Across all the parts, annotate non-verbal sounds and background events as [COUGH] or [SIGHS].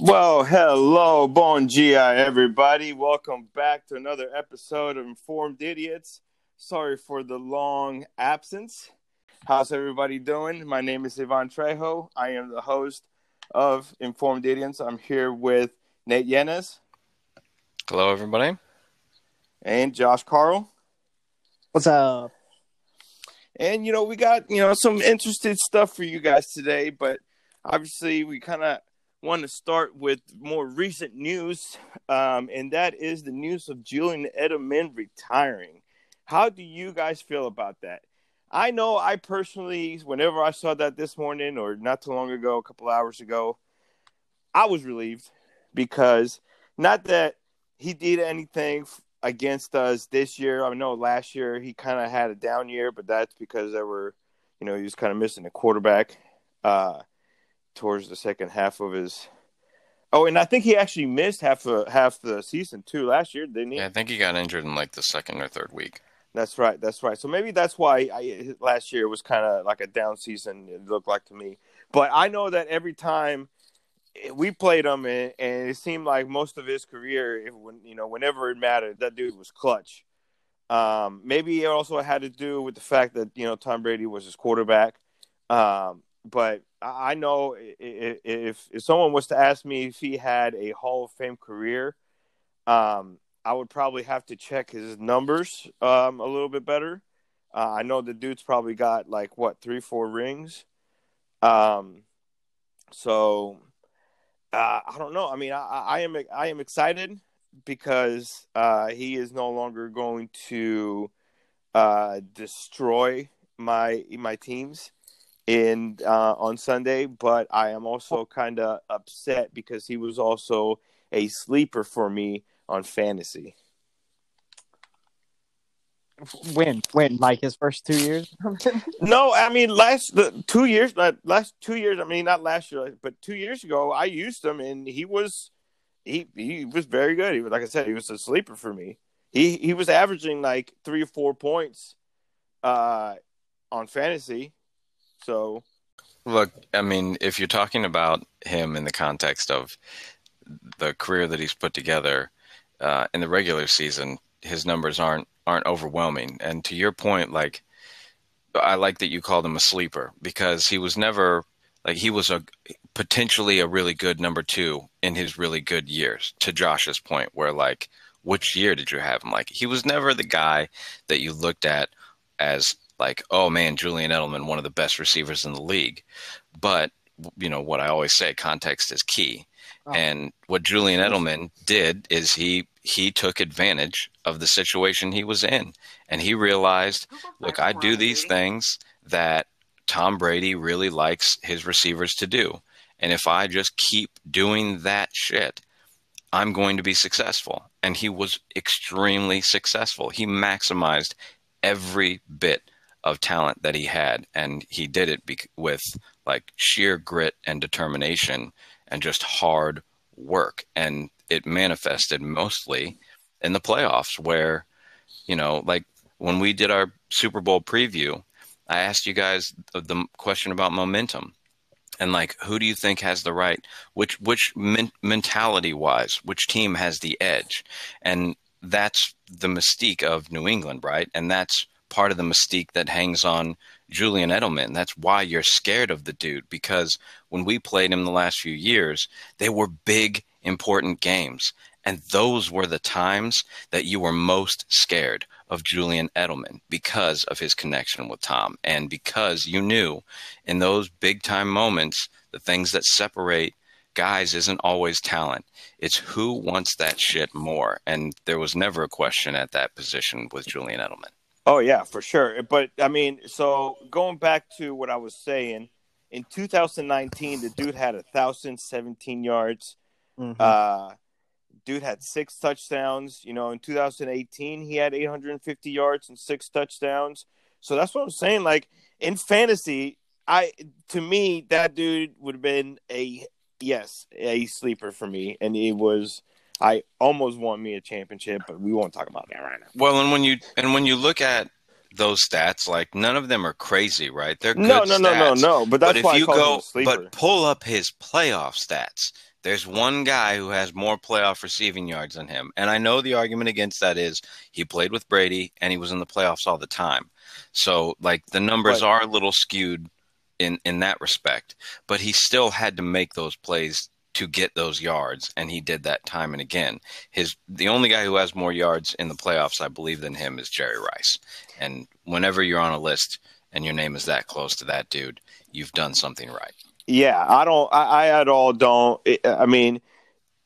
Well, hello, bon dia, everybody. Welcome back to another episode of Informed Idiots. Sorry for the long absence. How's everybody doing? My name is Ivan Trejo. I am the host of Informed Idiots. I'm here with Nate Yanez. Hello, everybody. And Josh Carl. What's up? And, you know, we got, you know, some interesting stuff for you guys today, but obviously we kind of want to start with more recent news, um, and that is the news of Julian Edelman retiring. How do you guys feel about that? I know I personally, whenever I saw that this morning or not too long ago, a couple hours ago, I was relieved because not that he did anything against us this year. I know last year he kind of had a down year, but that's because there were, you know, he was kind of missing a quarterback. Uh, towards the second half of his. Oh, and I think he actually missed half of half the season too last year, didn't he? Yeah, I think he got injured in like the second or third week. That's right. That's right. So maybe that's why I, last year was kind of like a down season. It looked like to me, but I know that every time we played him, and, and it seemed like most of his career, if, when you know, whenever it mattered, that dude was clutch. Um, maybe it also had to do with the fact that you know Tom Brady was his quarterback. Um, but I know if if someone was to ask me if he had a Hall of Fame career, um, I would probably have to check his numbers um, a little bit better. Uh, I know the dude's probably got like what three, four rings. Um, so uh, I don't know. I mean, I, I am I am excited because uh, he is no longer going to uh, destroy my my teams in uh, on Sunday, but I am also kind of upset because he was also a sleeper for me on fantasy. When, when, like his first two years? [LAUGHS] no, I mean last the two years, last two years. I mean not last year, but two years ago, I used him and he was he he was very good. He was like I said, he was a sleeper for me. He he was averaging like three or four points uh, on fantasy so, look, I mean, if you're talking about him in the context of the career that he's put together uh, in the regular season, his numbers aren't aren't overwhelming. And to your point, like I like that you called him a sleeper because he was never like he was a potentially a really good number two in his really good years. To Josh's point, where like which year did you have him? Like he was never the guy that you looked at as like, oh man, Julian Edelman, one of the best receivers in the league. But you know what I always say, context is key. Oh. And what Julian Edelman did is he he took advantage of the situation he was in, and he realized, look, I do these things that Tom Brady really likes his receivers to do, and if I just keep doing that shit, I'm going to be successful. And he was extremely successful. He maximized every bit of talent that he had, and he did it be- with like sheer grit and determination and just hard work, and it manifested mostly in the playoffs, where you know, like when we did our Super Bowl preview, I asked you guys the question about momentum. And like who do you think has the right which which men- mentality wise which team has the edge? And that's the mystique of New England right? And that's part of the mystique that hangs on Julian Edelman. That's why you're scared of the dude because when we played him the last few years, they were big, important games. And those were the times that you were most scared of Julian Edelman because of his connection with Tom and because you knew in those big time moments, the things that separate guys isn't always talent. It's who wants that shit more. And there was never a question at that position with Julian Edelman. Oh yeah, for sure. But I mean, so going back to what I was saying, in 2019, the dude had a thousand seventeen yards. Mm-hmm. Uh, dude had six touchdowns. You know, in 2018, he had 850 yards and six touchdowns. So that's what I'm saying. Like in fantasy, I to me that dude would have been a yes a sleeper for me, and he was I almost won me a championship, but we won't talk about that right now. Well, and when you and when you look at those stats, like none of them are crazy, right? They're no, no, no, no, no. But that's but why if you go, but pull up his playoff stats, There's one guy who has more playoff receiving yards than him. And I know the argument against that is he played with Brady and he was in the playoffs all the time. So like the numbers are a little skewed in in that respect, but he still had to make those plays to get those yards and he did that time and again. His the only guy who has more yards in the playoffs I believe than him is Jerry Rice. And whenever you're on a list and your name is that close to that dude, you've done something right. Yeah, I don't. I, I at all don't. I mean,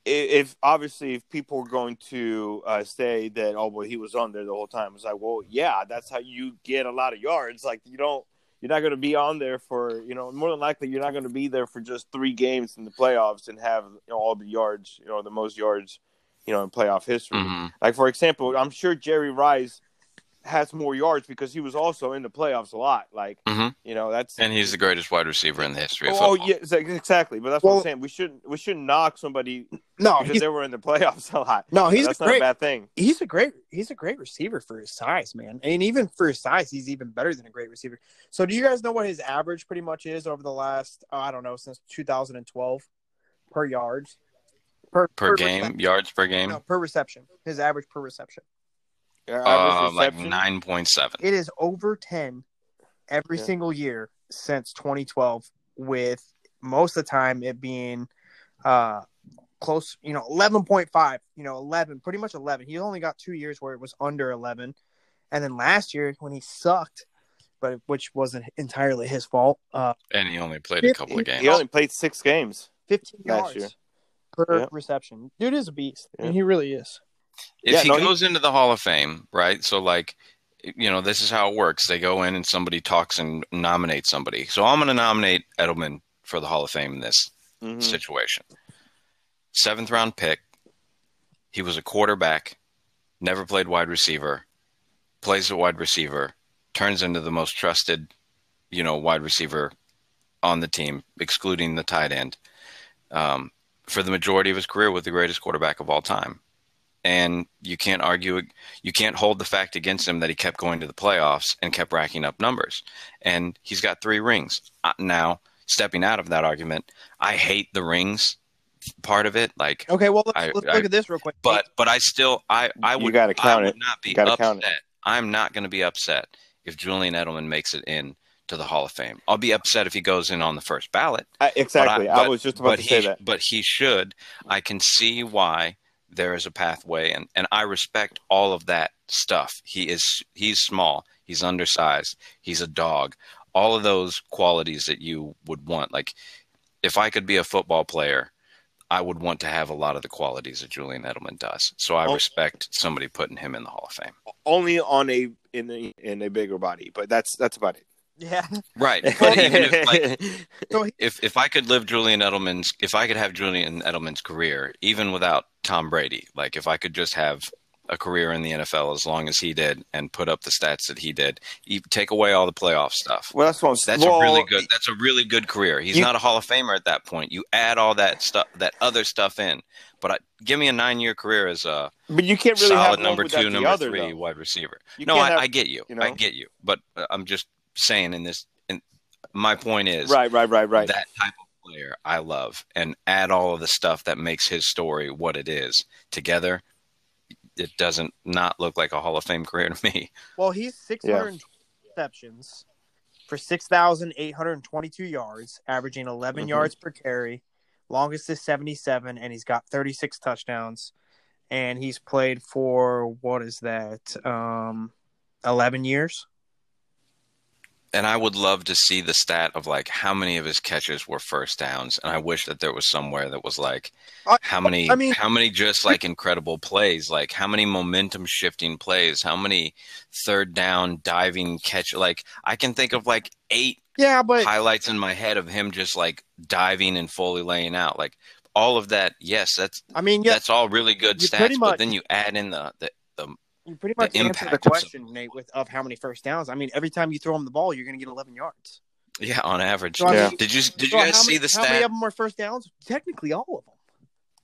if obviously if people are going to uh, say that, oh well, he was on there the whole time. It's like, well, yeah, that's how you get a lot of yards. Like you don't. You're not going to be on there for you know more than likely you're not going to be there for just three games in the playoffs and have you know, all the yards you know the most yards you know in playoff history. Mhm. Like for example, I'm sure Jerry Rice has more yards because he was also in the playoffs a lot. Like Mhm. you know that's And he's the greatest wide receiver in the history of Oh football. yeah, exactly. But that's what I'm saying. We shouldn't we shouldn't knock somebody No, because they were in the playoffs a lot. no, he's that's a not a bad thing. he's a great he's a great receiver for his size, man. And even for his size, he's even better than a great receiver. So do you guys know what his average pretty much is over the last uh, I don't know since 2012 per yards per per game, reception. yards per game, No, per reception. His average per reception. Average uh, like nine point seven. It is over 10 every Yeah. single year since 2012 with most of the time it being uh close, you know, 11.5, you know, 11, pretty much 11. He only got 2 years where it was under 11. And then last year when he sucked, but which wasn't entirely his fault, uh And he only played a couple of He- He only played six games. 15 Last yards year. per Yeah. reception. Dude is a beast. I mean, Yeah. he really is. If Yeah, he no, he- goes into the Hall of Fame, right? So like, you know, this is how it works. They go in and somebody talks and nominates somebody. So I'm going to nominate Edelman for the Hall of Fame in this Mhm. situation. Seventh round pick. He was a quarterback, never played wide receiver, plays a wide receiver, turns into the most trusted, you know, wide receiver on the team, excluding the tight end, um, for the majority of his career with the greatest quarterback of all time. And you can't argue, you can't hold the fact against him that he kept going to the playoffs and kept racking up numbers. And he's got three rings. Uh, Now, stepping out of that argument, I hate the rings part of it. Like, Okay, well let's, I- let's I- look at this real quick. but but I still I I You would gotta count I it. not be You upset. count it. I'm not going to be upset if Julian Edelman makes it in to the Hall of Fame. I'll be upset if he goes in on the first ballot. I, exactly. But I, but- was just about to he, say that. But he should. I can see why there is a pathway, and and I respect all of that stuff. He is he's small. He's undersized. He's a dog. All of those qualities that you would want. Like if I could be a football player. I would want to have a lot of the qualities that Julian Edelman does. So I respect somebody putting him in the Hall of Fame. Only on a in a in a bigger body, but that's that's about it. Yeah. Right. [LAUGHS] But even if like if if I could live Julian Edelman's if I could have Julian Edelman's career even without Tom Brady, like if I could just have a career in the NFL as long as he did and put up the stats that he did, you take away all the playoff stuff. well, that's what I'm That's well, a really good that's a really good career. He's You- not a Hall of Famer at that point. You add all that stuff that other stuff in. But I, give me a 9-year career as a But you can't really solid number 2, number other, 3 though. wide receiver. You no, I, have- I get you. you know? I get you. But uh, I'm just saying in this in my point is right, right, right, right. that type of player I love and add all of the stuff that makes his story what it is together. It doesn't not look like a Hall of Fame career to me. [LAUGHS] well, he's 600 receptions for 6,822 yards, averaging 11 Mhm. yards per carry. Longest is 77, and he's got 36 touchdowns. And he's played for, what is that, um, 11 years? And I would love to see the stat of like how many of his catches were first downs. And I wish that there was somewhere that was like how many I mean- how many just like incredible plays, like how many momentum shifting plays, how many third down diving catch like I can think of like eight Yeah, but highlights in my head of him just like diving and fully laying out. Like all of that, yes, that's I mean, yeah, that's all really good stats. pretty but then you add in the, the you pretty the much answered impact the of question, Nate, with of how many first downs. I mean, every time you throw him the ball, you're going to get 11 yards. yeah on average. So, I Yeah. mean, Did you did so you guys how see many, the How many of them were first downs? Technically, all of them.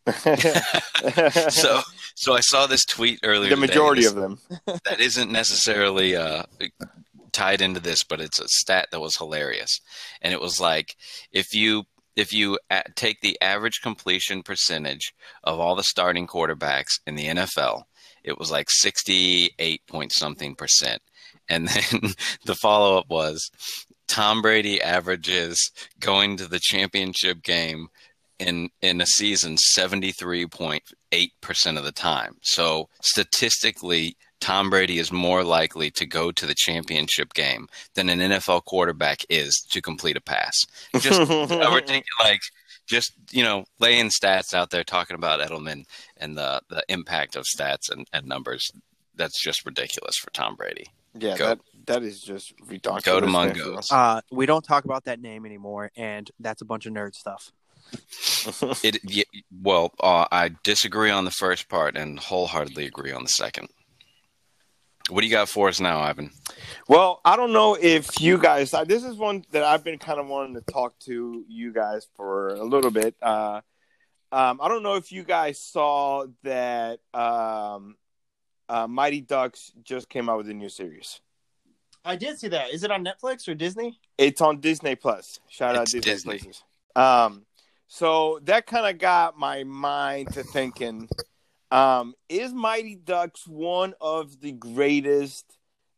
[LAUGHS] so so I saw this tweet earlier. the majority This- of them. [LAUGHS] that isn't necessarily uh, tied into this, but it's a stat that was hilarious, and it was like if you if you take the average completion percentage of all the starting quarterbacks in the NFL, it was like 68 point something percent. And then [LAUGHS] the follow up was Tom Brady averages going to the championship game in in a season 73.8% of the time. So statistically Tom Brady is more likely to go to the championship game than an NFL quarterback is to complete a pass. Just [LAUGHS] like just you know laying stats out there talking about Edelman and the the impact of stats and, and numbers. That's just ridiculous for Tom Brady. Yeah, Go. that that is just ridiculous. Go to Mungos. Uh, we don't talk about that name anymore, and that's a bunch of nerd stuff. [LAUGHS] It y well, uh, I disagree on the first part and wholeheartedly agree on the second. What do you got for us now, Ivan? Well, I don't know if you guys. This is one that I've been kind of wanting to talk to you guys for a little bit. Uh, um, I don't know if you guys saw that um, uh, Mighty Ducks just came out with a new series. I did see that. Is it on Netflix or Disney? It's on Disney Plus. Shout out It's Disney, Disney. Um, so that kind of got my mind to thinking: um, Is Mighty Ducks one of the greatest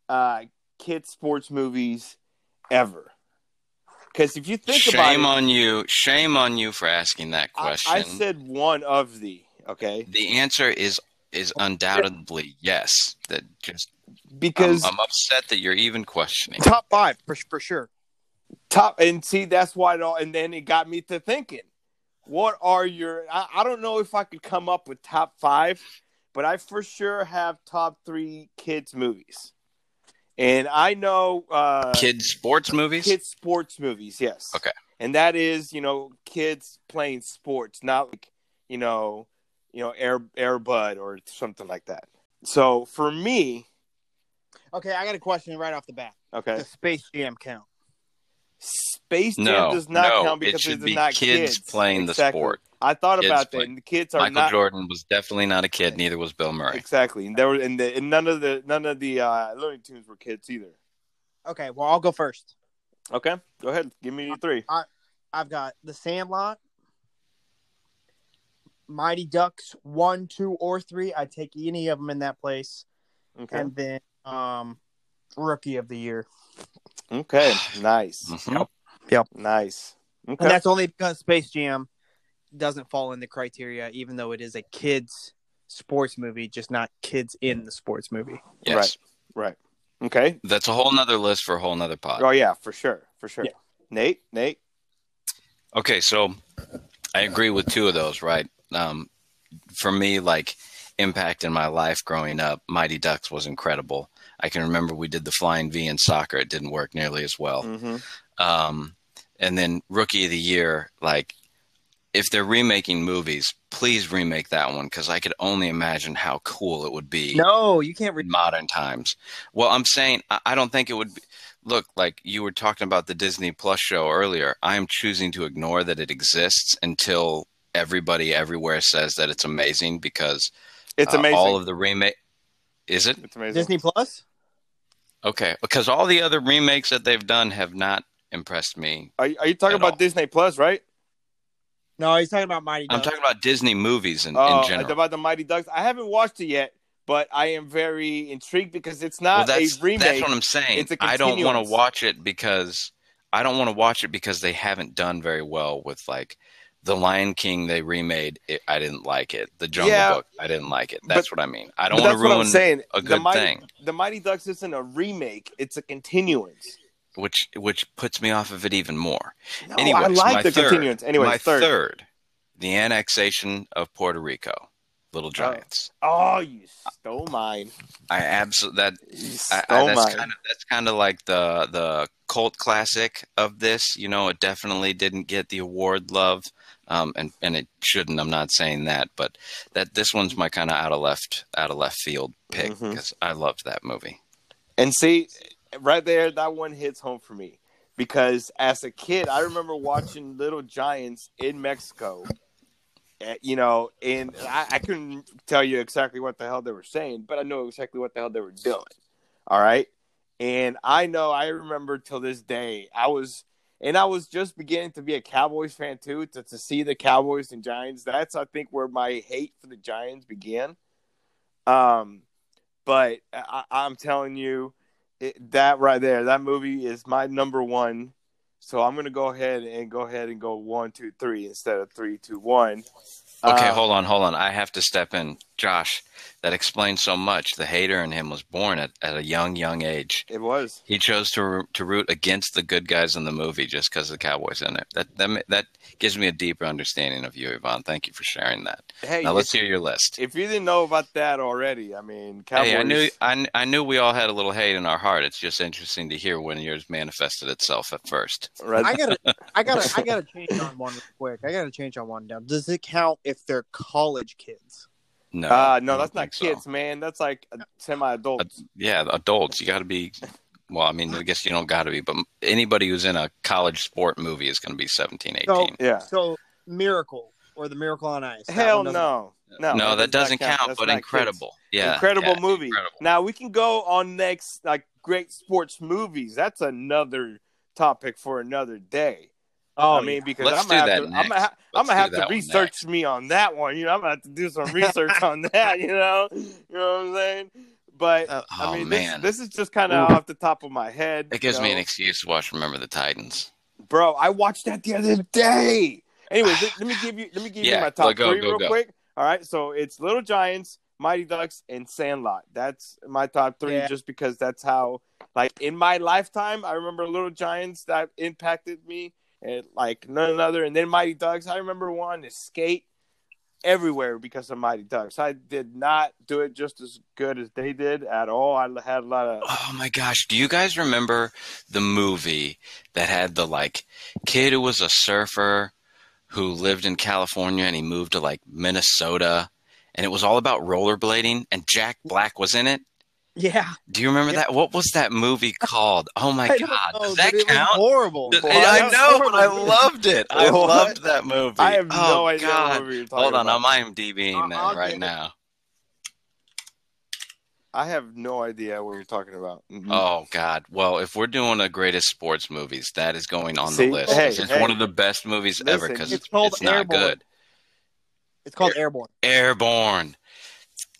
uh, kid sports movies ever? Because if you think about it Shame on you! Shame on you for asking that I, question. I said one of the. Okay, the answer is is undoubtedly yes. That just because I'm, I'm upset that you're even questioning. Top five for for sure. top and see that's why it all and then it got me to thinking what are your I, I don't know if i could come up with top five but i for sure have top three kids movies and i know uh Kid sports movies. kids sports movies yes Okay. and that is you know kids playing sports not like you know you know air air bud or something like that so for me Okay, I got a question right off the bat. okay Does Space Jam count? Space Jam No, does not no, count it because should it's be not kids playing the sport. I thought Kids about that. And the kids are Michael not Jordan was definitely not a kid. Neither was Bill Murray. exactly. And there were and, the, and none of the none of the uh, Looney Tunes were kids either. Okay, well I'll go first. Okay, go ahead. Give me your three. I've got The Sandlot, Mighty Ducks one, two, or three. I'd take any of them in that place, Okay. and then um, Rookie of the Year, Okay. [SIGHS] Nice. Mhm. Yep. yep. Nice. Okay. and that's only because Space Jam doesn't fall in the criteria, even though it is a kids sports movie, just not kids in the sports movie. Yes. right. Okay. That's a whole nother list for a whole nother pod. Oh yeah, for sure. For sure. Yeah. Nate. Nate. Okay, so I agree with two of those, right? Um, for me, like impact in my life growing up, Mighty Ducks was incredible. I can remember we did the flying V in soccer; it didn't work nearly as well. Mm-hmm. Um, and then Rookie of the Year, like if they're remaking movies, please remake that one because I could only imagine how cool it would be No, you can't. Re- modern times. Well, I'm saying I, I don't think it would be. Look, like you were talking about the Disney Plus show earlier, I am choosing to ignore that it exists until everybody everywhere says that it's amazing because It's uh, amazing. all of the remake. Is it it's amazing. Disney Plus. Okay? Because all the other remakes that they've done have not impressed me. Are, are you talking about all. Disney Plus, right? No, he's talking about Mighty I'm talking about Disney movies in, Oh, in general. about the Mighty Ducks. I haven't watched it yet, but I am very intrigued because it's not that's a remake. that's what I'm saying. It's a I don't want to watch it because I don't want to watch it because they haven't done very well with like the Lion King they remade. It, I didn't like it. The Jungle Yeah. Book. I didn't like it. But- That's what I mean. I don't But want to that's what I'm ruin saying. a the good Mighty, thing. The Mighty Ducks isn't a remake; it's a continuance. which which puts me off of it even more. No, Anyways, I like the third, continuance. Anyway, my third. third, the annexation of Puerto Rico, Little oh. Giants. Oh, you stole mine. I absolutely that I, I, that's kind of that's kind of like the the cult classic of this. You know, it definitely didn't get the award love, um, and and it shouldn't. I'm not saying that, but that this one's my kind of out of left out of left field pick because I loved that movie. And see, right there, that one hits home for me because as a kid, I remember watching Little Giants in Mexico. eh, You know, and I, I couldn't tell you exactly what the hell they were saying, but I know exactly what the hell they were doing. All right. And I know, I remember till this day, I was and I was just beginning to be a Cowboys fan too. To to see the Cowboys and Giants, that's I think where my hate for the Giants began. Um, but I, I'm telling you, it, that right there, that movie is my number one. So I'm gonna go ahead and go ahead and go one, two, three instead of three, two, one. Okay, Uh, hold on, hold on. I have to step in. Josh, that explains so much. The hater in him was born at, at a young, young age. It was. He chose to to root against the good guys in the movie just because the Cowboys in it. That that that gives me a deeper understanding of you, Ivan. Thank you for sharing that. Hey, Now let's hear your list. if you didn't know about that already, I mean, Cowboys. Hey, I knew I, I knew we all had a little hate in our heart. It's just interesting to hear when yours manifested itself at first. right? I gotta, I gotta, I gotta [LAUGHS] change on one real quick. I gotta change on one now. Does it count if they're college kids? No, uh, no, that's not think so. kids, man. That's like semi-adults. Yeah, adults. You got to be. Well, I mean, I guess you don't got to be, but anybody who's in a college sport movie is going to be 17, 18. So- yeah. So Miracle or the Miracle on Ice? Hell no. No, no, that does doesn't not count, but incredible. kids. Yeah, incredible yeah, movie. incredible. Now we can go on next like great sports movies. That's another topic for another day. Oh, I mean, yeah. because Let's I'm gonna have to, I'm gonna, I'm gonna have to research me on that one. You know, I'm gonna have to do some research [LAUGHS] on that. You know, you know what I'm saying? But Uh, I oh, mean, man. this, this is just kind of off the top of my head. It gives you me an excuse to watch Remember the Titans. bro. I watched that the other day. Anyways, [SIGHS] let, let me give you let me give Yeah, you my top go, three go, real go. quick. All right, so it's Little Giants, Mighty Ducks, and Sandlot. That's my top three, Yeah. just because that's how, like, in my lifetime, I remember Little Giants that impacted me, and like none other. And then Mighty Ducks, I remember one to skate everywhere because of Mighty Ducks. I did not do it just as good as they did at all. I had a lot of Oh my gosh, do you guys remember the movie that had the like kid who was a surfer who lived in California and he moved to like Minnesota and it was all about rollerblading and Jack Black was in it? Yeah. Do you remember Yeah. that? What was that movie called? Oh my god, know, does that it was count? horrible. Does- I know, but I loved it. I What? loved that movie. I have oh, no idea God. what movie you're talking about. Hold on, about. I'm IMDbing I'll- that I'll right now. I have no idea what you're talking about. Mm-hmm. Oh God! Well, if we're doing the greatest sports movies, that is going on See? the list. Hey, it's hey. one of the best movies ever because it's it's, not Airborne. good. It's called Airborne. Airborne.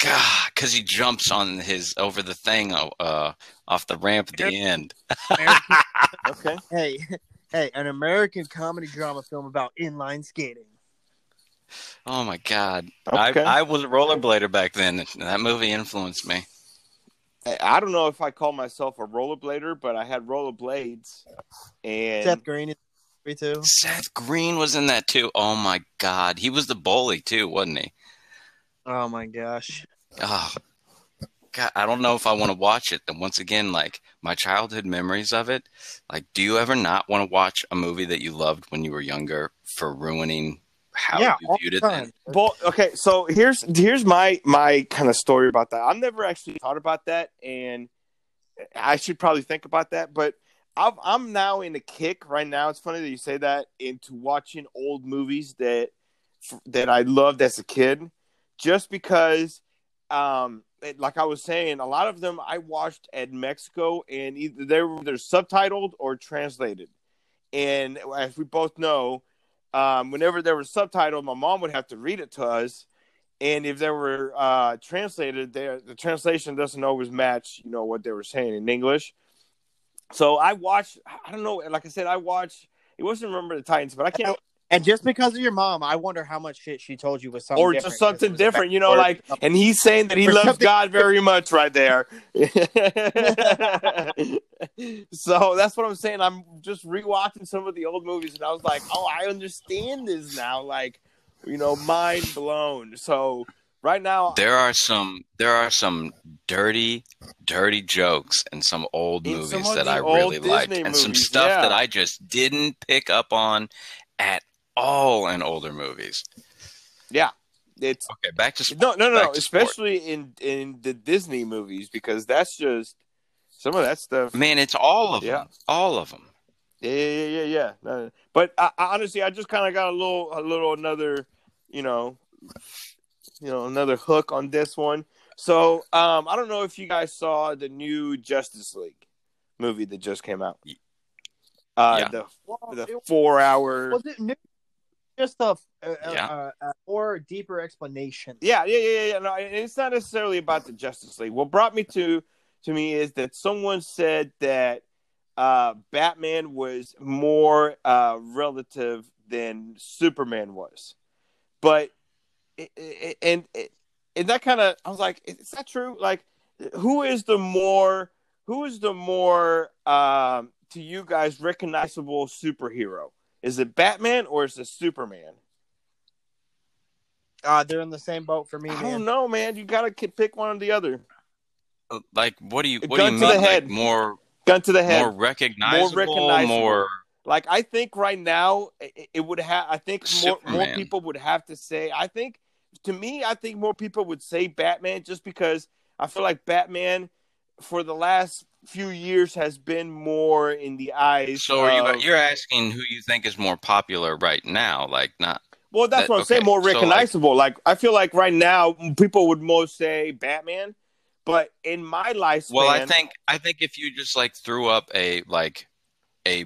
God, because he jumps on his over the thing uh, off the ramp at the end. American, [LAUGHS] okay. hey, hey, an American comedy drama film about inline skating. Oh my God! Okay. I I was a rollerblader back then. and That movie influenced me. I- I don't know if I call myself a rollerblader, but I had rollerblades, and Seth Green is me too. Seth Green was in that too. Oh my God, he was the bully too, wasn't he? Oh my gosh. Oh, God, I don't know if I want to watch it. And once again, like my childhood memories of it, like, do you ever not want to watch a movie that you loved when you were younger for ruining how yeah, you viewed the it then? well, okay. So here's here's my my kind of story about that. I've never actually thought about that, and I should probably think about that. But I've, I'm now in a kick right now. It's funny that you say that into watching old movies that that I loved as a kid, just because, um, like I was saying, a lot of them I watched at Mexico, and either they were they're subtitled or translated. And as we both know, um, whenever they were subtitled, my mom would have to read it to us. And if they were uh, translated, there the translation doesn't always match, you know, what they were saying in English. So I watched. I don't know. Like I said, I watched. It wasn't Remember the Titans, but I can't. And just because of your mom, I wonder how much shit she told you was something or different, just something 'cause it was different, you know, or- like, and he's saying that he loves something- God very much right there. [LAUGHS] [LAUGHS] so that's what I'm saying. I'm just rewatching some of the old movies, and I was like, oh, I understand this now. Like, you know, mind blown. So right now, There are some there are some dirty, dirty jokes and some old movies some that I really liked, Disney and some stuff yeah. that I just didn't pick up on at all in older movies. yeah, it's Okay, back to sports. no, no, no, Back no. to sport. Especially in in the Disney movies because that's just some of that stuff. Man, it's all of Yeah. them. All of them. Yeah, yeah, yeah, yeah. No, but I, I honestly, I just kind of got a little, a little another, you know, you know, another hook on this one. So um, I don't know if you guys saw the new Justice League movie that just came out. uh, Yeah. the the four hour. was it new? Just a, a, Yeah. a, a more deeper explanation. Yeah, yeah, yeah, yeah. No, it's not necessarily about the Justice League. What brought me to to me is that someone said that uh, Batman was more uh, relative than Superman was, but it, it, and it, and that kind of I was like, is that true? Like, who is the more who is the more um, to you guys recognizable superhero? Is it Batman or is it Superman? Uh, they're in the same boat for me, I man. don't know, man. You gotta pick one or the other. Like, what do you what Gun do to you the mean? head. Like more Gun to the head. more recognizable, recognizable. more Like I think right now it, it would have. I think more more people would have to say. I think to me, I think more people would say Batman just because I feel like Batman for the last few years has been more in the eyes. So are you of- you're asking who you think is more popular right now? Like not Well, that's that- what I'm saying. okay, More so, like- recognizable. like, I feel like right now mm, people would most say Batman, but in my lifespan, Well, I think I think if you just like threw up a like a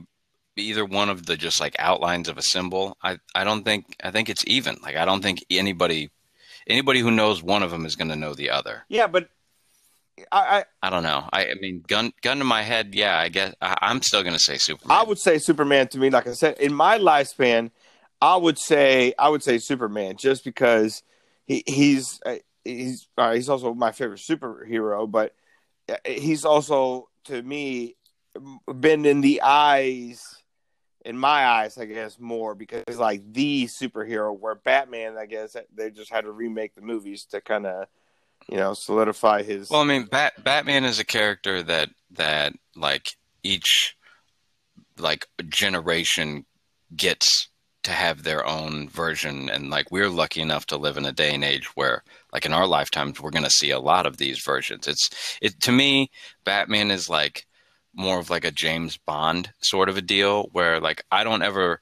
either one of the just like outlines of a symbol, I I don't think I think it's even. Like I don't think anybody anybody who knows one of them is going to know the other. yeah, but I, I I don't know. I, I mean, gun gun to my head, yeah. I guess I, I'm still going to say Superman. I would say Superman to me. Like I said, in my lifespan, I would say I would say Superman just because he he's uh, he's uh, he's also my favorite superhero, but uh, he's also to me been in the eyes in my eyes, I guess more because he's like the superhero. Where Batman, I guess they just had to remake the movies to kind of you know solidify his. Well, I mean, Bat- Batman is a character that that like each like generation gets to have their own version, and like we're lucky enough to live in a day and age where, like in our lifetimes, we're going to see a lot of these versions. It's it to me, Batman is like more of like a James Bond sort of a deal, where like I don't ever.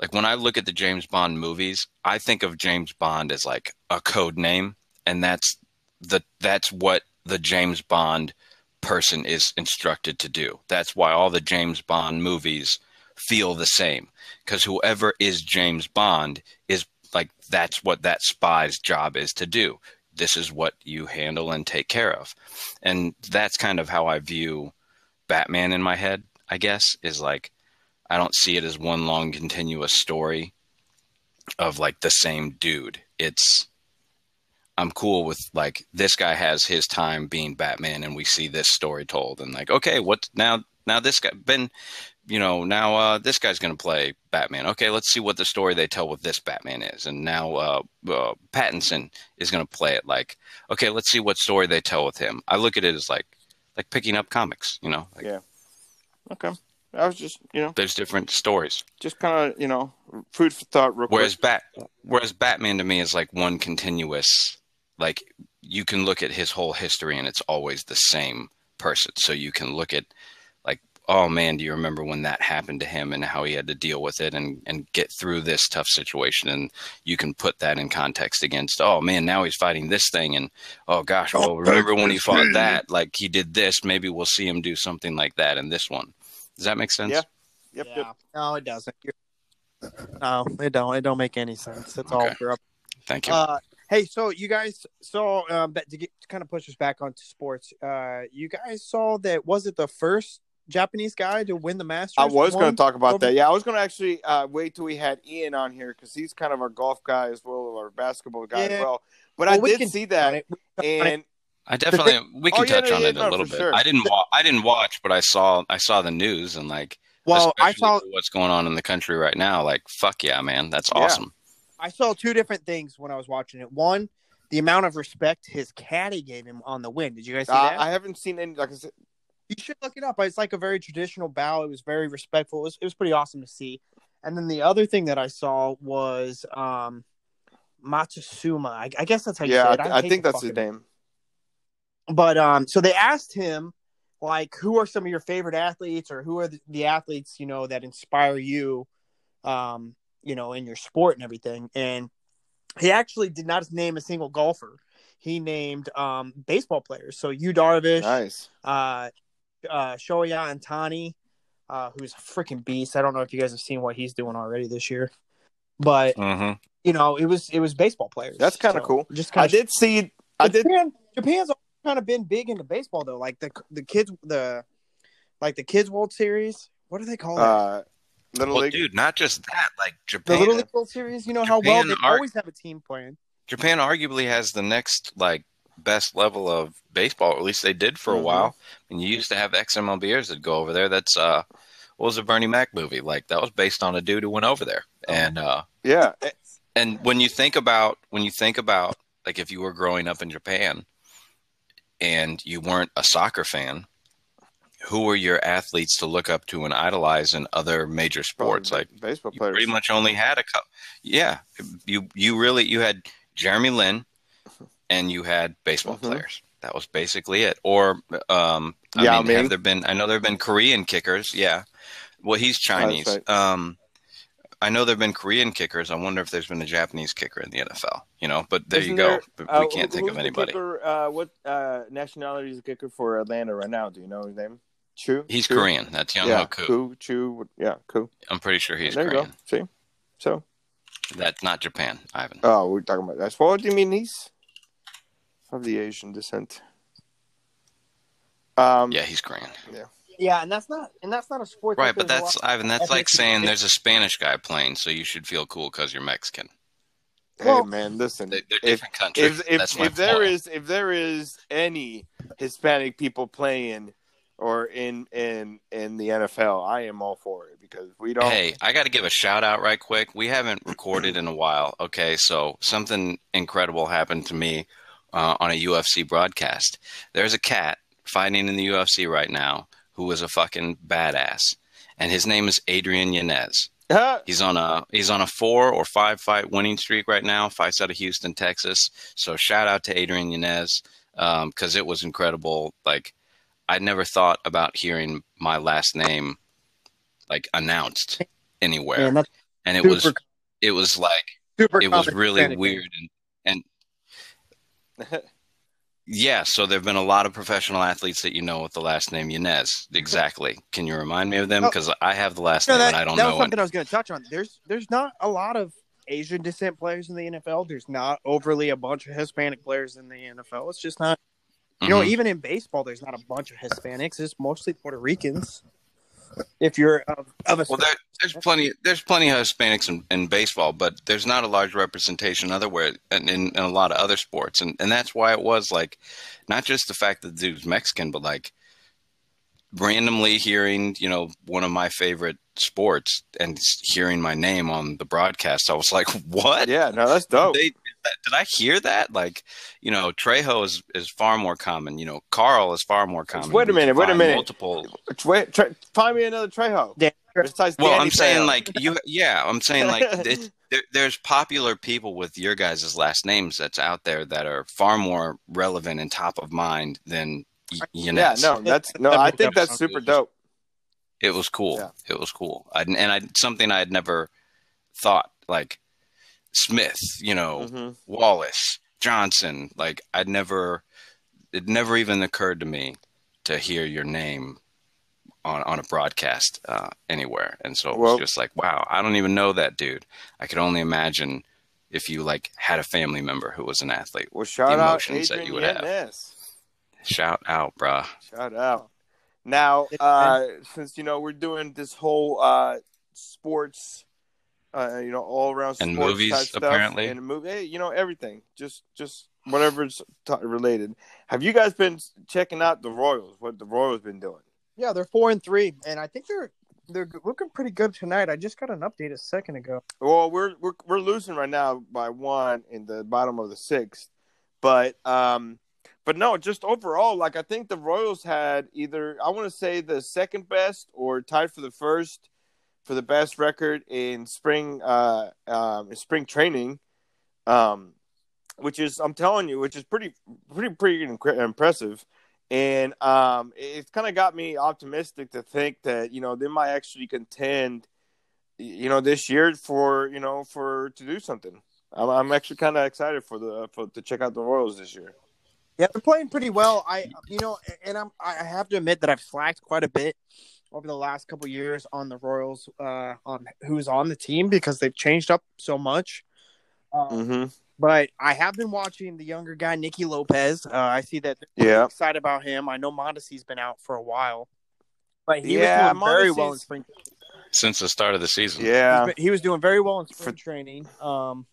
Like when I look at the James Bond movies, I think of James Bond as like a code name, and that's the that's what the James Bond person is instructed to do. That's why all the James Bond movies feel the same because whoever is James Bond is like that's what that spy's job is to do. This is what you handle and take care of. And that's kind of how I view Batman in my head, I guess, is like I don't see it as one long continuous story of like the same dude. It's I'm cool with like this guy has his time being Batman and we see this story told and like okay what now now this guy Ben you know now uh this guy's going to play Batman okay let's see what the story they tell with this Batman is and now uh, uh Pattinson is going to play it like okay let's see what story they tell with him I look at it as like like picking up comics you know like Yeah. okay, I was just you know there's different stories just kind of you know food for thought. Real Whereas quick. Bat, whereas Batman to me is like one continuous, like you can look at his whole history and it's always the same person. So you can look at like, oh man, do you remember when that happened to him and how he had to deal with it and and get through this tough situation? And you can put that in context against, oh man, now he's fighting this thing, and oh gosh, well remember when [LAUGHS] he fought that? Like he did this, maybe we'll see him do something like that in this one. Does that make sense? Yeah. Yep, yeah. yep. No, it doesn't. You're- No, it don't. It don't make any sense. It's all Okay. for up. Thank you. Uh, hey, so you guys saw um, that to, get, to kind of push us back onto sports. Uh, you guys saw that was it the first Japanese guy to win the Masters? I was going to talk about over- that. Yeah, I was going to actually uh, wait till we had Ian on here because he's kind of our golf guy as well, our basketball guy as well. But Well, I we did can see that, it. We can touch on it. and I definitely [LAUGHS] we can Oh, touch yeah, on yeah, it a little bit. sure. I didn't wa- I didn't watch, but I saw I saw the news and like well, I saw what's going on in the country right now. Like fuck yeah, man, that's Yeah. awesome. I saw two different things when I was watching it. One, the amount of respect his caddy gave him on the win. Did you guys see uh, that? I haven't seen any. Like I said, You should look it up. It's like a very traditional bow. It was very respectful. It was, it was pretty awesome to see. And then the other thing that I saw was um, Matsusuma. I, I guess that's how you yeah, say I, it. I hate think that's his name. But um, so they asked him, like, who are some of your favorite athletes, or who are the, the athletes you know that inspire you, um, you know, in your sport and everything. And he actually did not name a single golfer. He named um baseball players. So you Darvish, Nice. uh, uh, Shohei Ohtani, uh, who's a freaking beast. I don't know if you guys have seen what he's doing already this year, but hmm you know, it was it was baseball players. That's kinda So, cool. Just kind I of did see. I did. Japan, Japan's kind of been big into baseball though. Like the the kids the like the kids World Series. What do they call it? Uh, Little Well, League. dude, not just that. Like Japan, the Japan, Little League World Series. You know how well they are- always have a team playing. Japan arguably has the next like best level of baseball. Or at least they did for a Mhm. while. And you used to have XMLBers that go over there. That's uh, what was a Bernie Mac movie? Like that was based on a dude who went over there. And uh, Yeah. and when you think about when you think about like if you were growing up in Japan and you weren't a soccer fan, who were your athletes to look up to and idolize in other major sports? Like baseball you players. pretty much only had a couple. Yeah, you you really you had Jeremy Lin, [LAUGHS] and you had baseball Mhm. players. That was basically it. Or um, I Yao mean, Ming. have there been? I know there have been Korean kickers. Yeah, well, he's Chinese. right. Um, I know there have been Korean kickers. I wonder if there's been a Japanese kicker in the NFL. You know, but there Isn't you go. there- Uh, we can't think of anybody. Kicker, uh, what uh, nationality is the kicker for Atlanta right now? Do you know his name? Chu. He's Chu? Korean. That's Young Yeah, Ho Koo. Koo, Chu. Yeah, Koo. I'm pretty sure he's there you Korean. go. See, so That's not Japan, Ivan. oh, we're talking about that. What do you mean he's of the Asian descent? Um, yeah, he's Korean. Yeah, Yeah, and that's not and that's not a sport. Right, but that's Ivan. That's ethnic like saying there's a Spanish guy playing, so you should feel cool because you're Mexican. Hey Well- man, listen. They, they're If different countries. if if, that's my if there point. is if there is any Hispanic people playing or in in in the NFL, I am all for it because we don't. Hey, I got to give a shout out right quick. We haven't recorded in a while. Okay, so something incredible happened to me uh, on a UFC broadcast. There's a cat fighting in the UFC right now who is a fucking badass, and his name is Adrian Yanez. [LAUGHS] He's on a he's on a four or five fight winning streak right now. Fights out of Houston, Texas. So shout out to Adrian Yanez because it was incredible. Like I never thought about hearing my last name like announced anywhere, Man, and it super, was it was like super it was really Hispanic weird and and [LAUGHS] yeah. So there've been a lot of professional athletes that you know with the last name Yanez. Exactly. Can you remind me of them? Oh. Because I have the last No, name that, and I don't that know was it. something I was going to touch on. There's there's not a lot of Asian descent players in the NFL. There's not overly a bunch of Hispanic players in the NFL. It's just not. You know, Mhm. even in baseball, there's not a bunch of Hispanics. It's mostly Puerto Ricans. If you're of, of a Well, there, there's plenty. There's plenty of Hispanics in, in baseball, but there's not a large representation otherwhere in, in, in a lot of other sports, and and that's why it was like, not just the fact that the dude's Mexican, but like randomly hearing, you know, one of my favorite sports and hearing my name on the broadcast, I was like, [LAUGHS] what? yeah, no, that's dope. They, did I hear that? Like, you know, Trejo is, is far more common. You know, Carl is far more common. Wait a minute, wait a minute. Multiple Wait, try, find me another Trejo. Dan- Besides well, Danny I'm saying like you, yeah, I'm saying like [LAUGHS] it, there, there's popular people with your guys' last names that's out there that are far more relevant and top of mind than y- yeah, no, that's no. I think that's super dope. it was cool. Yeah. It was cool, I, and I something I had never thought like Smith, you know, Mhm. Wallace, Johnson. Like I'd never, it never even occurred to me to hear your name on on a broadcast uh, anywhere, and so it was Well- just like, wow, I don't even know that dude. I could only imagine if you like had a family member who was an athlete. Well, shout out emotions that Adrian you would have. Yanez. Shout out, bruh. Shout out. Now, uh, since you know we're doing this whole uh, sports, uh, you know, all around sports And movies, type stuff, apparently. and movie, hey, you know, everything, just just whatever's t- related. Have you guys been checking out the Royals? What the Royals been doing? Yeah, they're four and three, and I think they're they're looking pretty good tonight. I just got an update a second ago. Well, we're we're we're losing right now by one in the bottom of the sixth, but um, but no, just overall, like I think the Royals had either I want to say the second best or tied for the first for the best record in spring uh um spring training, um, which is I'm telling you, which is pretty pretty pretty incre- impressive. And um, it's kind of got me optimistic to think that you know they might actually contend you know this year for you know for to do something. I'm, I'm actually kind of excited for the for to check out the Royals this year. Yeah, they're playing pretty well. I, you know, and I'm I have to admit that I've slacked quite a bit over the last couple years on the Royals uh, on who's on the team because they've changed up so much. Um, Mm-hmm. But I have been watching the younger guy, Nicky Lopez. Uh, I see that they're Yeah. excited about him. I know Mondesi's been out for a while, but he Yeah, was doing very well in spring. Since the start of the season. Yeah. He's been- he was doing very well in spring training. Um,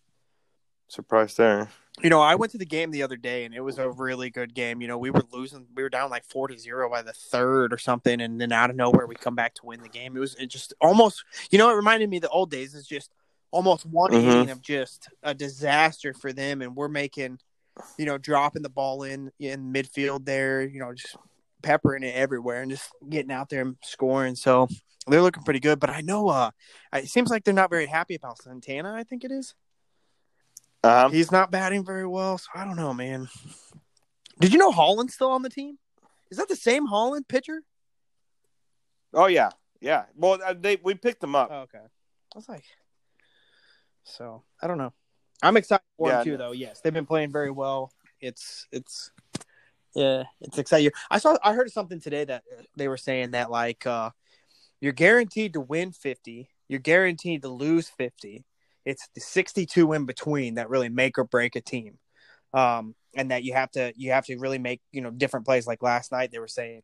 Surprise there. You know, I went to the game the other day, and it was a really good game. You know, we were losing, we were down like four to zero by the third or something, and then out of nowhere we come back to win the game. It was it just almost, you know, it reminded me of the old days. It's just almost one Mhm. inning of just a disaster for them, and we're making, you know, dropping the ball in in midfield there, you know, just peppering it everywhere and just getting out there and scoring. So they're looking pretty good. But I know, uh, it seems like they're not very happy about Santana. I think it is. Um, He's not batting very well, so I don't know, man. Did you know Holland's still on the team? Is that the same Holland pitcher? oh yeah, yeah. Well, uh, they we picked them up. Oh, okay. I was like, so I don't know. I'm excited for Yeah, them too, though. Yes, they've been playing very well. It's it's yeah, it's exciting. I saw I heard something today that they were saying that like uh you're guaranteed to win 50, you're guaranteed to lose 50. It's the 62 in between that really make or break a team. Um and that you have to you have to really make, you know, different plays like last night they were saying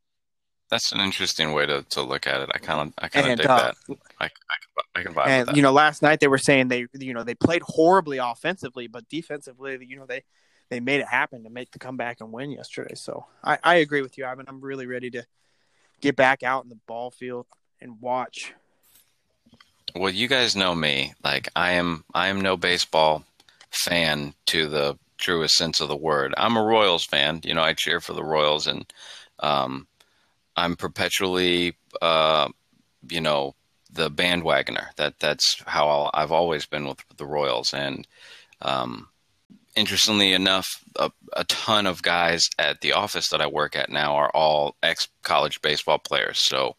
That's an interesting way to, to look at it. I kind of I kind of dig uh, that. I, I, can- I can vibe and that. you know last night they were saying they you know they played horribly offensively but defensively you know they they made it happen to make the comeback and win yesterday so i i agree with you ivan i'm really ready to get back out in the ball field and watch Well, you guys know me. Like I am I am no baseball fan to the truest sense of the word. I'm a Royals fan. You know, I cheer for the Royals and um I'm perpetually uh you know the bandwagoner. That that's how I'll, I've always been with the Royals and um interestingly enough a, a ton of guys at the office that I work at now are all ex college baseball players. So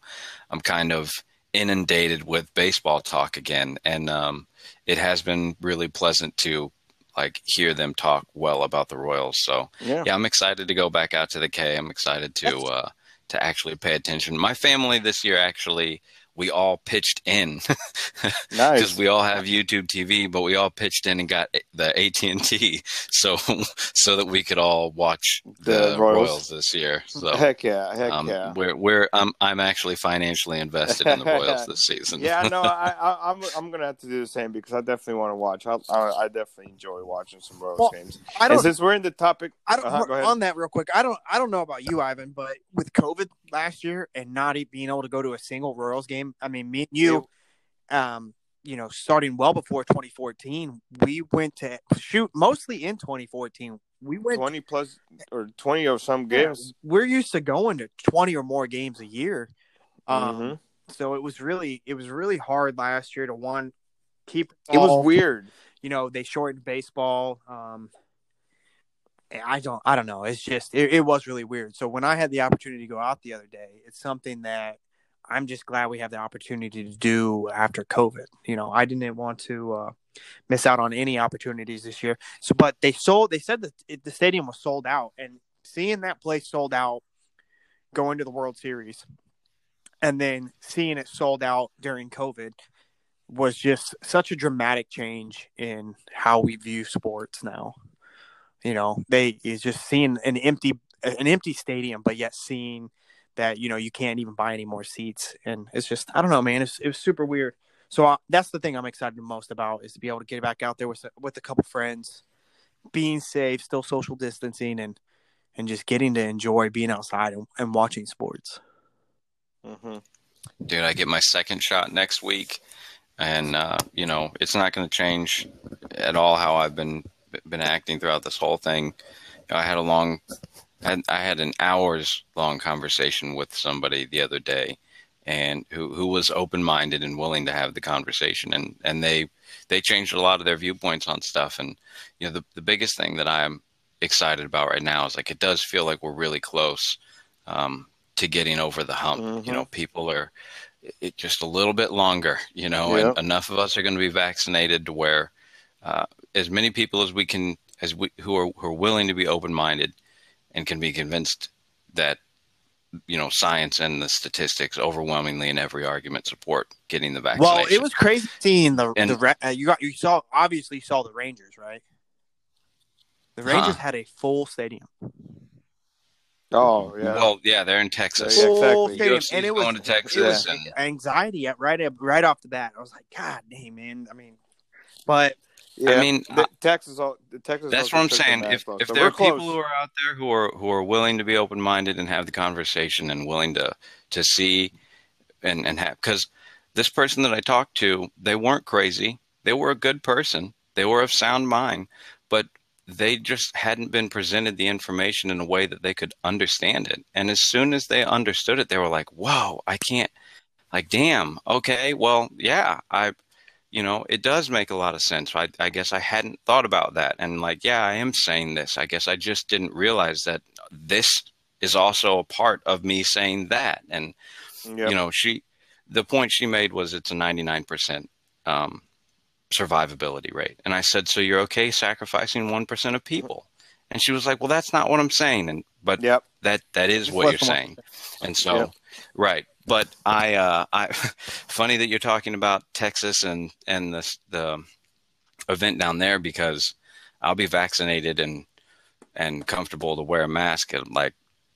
I'm kind of inundated with baseball talk again, and um, it has been really pleasant to like hear them talk well about the Royals. So Yeah. yeah, I'm excited to go back out to the K. I'm excited to uh, to actually pay attention. My family this year actually we all pitched in because [LAUGHS] Nice. we all have YouTube TV, but we all pitched in and got the AT and T, [LAUGHS] so so that we could all watch the, The Royals. Royals. this year. So heck yeah, heck um, yeah. we're we're I'm I'm actually financially invested in the Royals [LAUGHS] this season. Yeah, no, I, I, I'm I'm gonna have to do the same because I definitely want to watch. I, I, I definitely enjoy watching some Royals Well, games. i don't since we're in the topic, I don't Uh-huh, go ahead. on that real quick. I don't I don't know about you, Ivan, but with COVID last year and not being able to go to a single Royals game, I mean, me and you, um, you know, starting well before 2014, we went to shoot mostly in 2014. We went. twenty plus or twenty or some yeah, games. we're used to going to 20 or more games a year. Um, Mhm. so it was really it was really hard last year to one keep. It was weird. you know they shortened baseball um i don't i don't know it's just it, it was really weird so when i had the opportunity to go out the other day it's something that i'm just glad we have the opportunity to do after covid you know i didn't want to uh miss out on any opportunities this year so but they sold they said that it, the stadium was sold out and seeing that place sold out going to the world series and then seeing it sold out during covid was just such a dramatic change in how we view sports now. You know, they is just seeing an empty an empty stadium, but yet seeing that you know you can't even buy any more seats, and it's just I don't know, man. It's it was super weird. So uh, that's the thing I'm excited most about is to be able to get back out there with with a couple friends, being safe, still social distancing, and and just getting to enjoy being outside and, and watching sports. hmm dude, I get my second shot next week, and uh, you know it's not going to change at all how I've been been acting throughout this whole thing. I had a long, I had, I had an hours long conversation with somebody the other day, and who who was open minded and willing to have the conversation, and and they they changed a lot of their viewpoints on stuff, and you know the the biggest thing that I'm excited about right now is like it does feel like we're really close. Um, to getting over the hump. Mhm. You know, people are it just a little bit longer, you know, Yep. and enough of us are going to be vaccinated to where uh, as many people as we can, as we who are who are willing to be open minded and can be convinced that you know science and the statistics overwhelmingly in every argument support getting the vaccination. Well, it was crazy seeing the And- the uh, you got you saw obviously saw the Rangers right. The Rangers Huh. had a full stadium. Oh yeah. well, yeah, they're in Texas. Yeah, Full exactly. stadium, UFC's and it was going to Texas, it was and anxiety at right right off the bat. I was like, God dang, man. I mean, but yeah. I mean, the, Texas. al- Texas. That's what I'm saying. If if so there are people who are out there who are who are willing to be open minded and have the conversation and willing to to see and and have because this person that I talked to, they weren't crazy. They were a good person. They were of sound mind, but they just hadn't been presented the information in a way that they could understand it. And as soon as they understood it, they were like, "Whoa, I can't." Like, damn. Okay, well, yeah, I you know, it does make a lot of sense. I, I guess I hadn't thought about that. And like, yeah, I am saying this. I guess I just didn't realize that this is also a part of me saying that. And, Yep. you know, she, the point she made was it's a 99% um, survivability rate. And I said, so you're okay sacrificing 1% of people? And she was like, well, that's not what I'm saying. And, but Yep. that, that is what you're saying. And so, Yep. right. But I, uh, I, [LAUGHS] funny that you're talking about Texas and, and the, the event down there because I'll be vaccinated and, and comfortable to wear a mask. And like,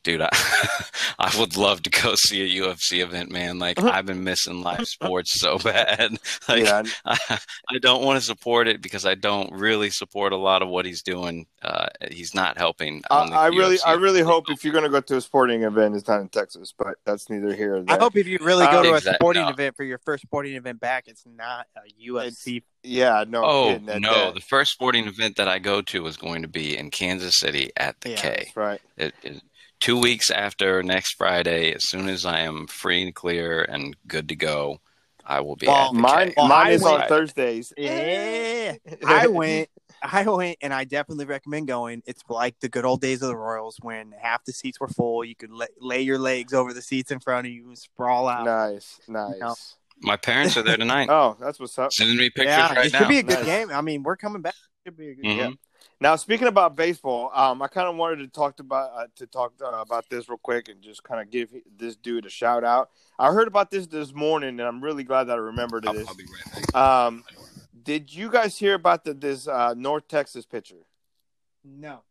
dude, I, [LAUGHS] I would love to go see a UFC event, man. Like I've been missing live [LAUGHS] sports so bad. [LAUGHS] Like yeah. I, I don't want to support it because I don't really support a lot of what he's doing. Uh, he's not helping. I, on the I really, I really hope if you're gonna go to a sporting event, it's not in Texas. But that's neither here or there. I hope if you really go Uh, to a sporting no. event for your first sporting event back, it's not a UFC. Yeah. No. Oh that- no! that- The first sporting event that I go to is going to be in Kansas City at the Yeah. K. that's right. It, it, two weeks after next Friday, as soon as I am free and clear and good to go, I will be Well, at the Mine, K. Well, mine is on Thursdays. Yeah. I [LAUGHS] went, I went, and I definitely recommend going. It's like the good old days of the Royals when half the seats were full. You could lay, lay your legs over the seats in front of you and sprawl out. Nice, nice. No. My parents are there tonight, [LAUGHS] Oh, that's what's up. sending me pictures yeah, right it now. should be a good Nice. game. I mean, we're coming back. It should be a good Mhm. game. Now, speaking about baseball, um, I kind of wanted to talk about uh, to talk uh, about this real quick and just kind of give this dude a shout out. I heard about this this morning, and I'm really glad that I remembered I'll, this. I'll be right back. Um, did you guys hear about the, this uh, North Texas pitcher? No.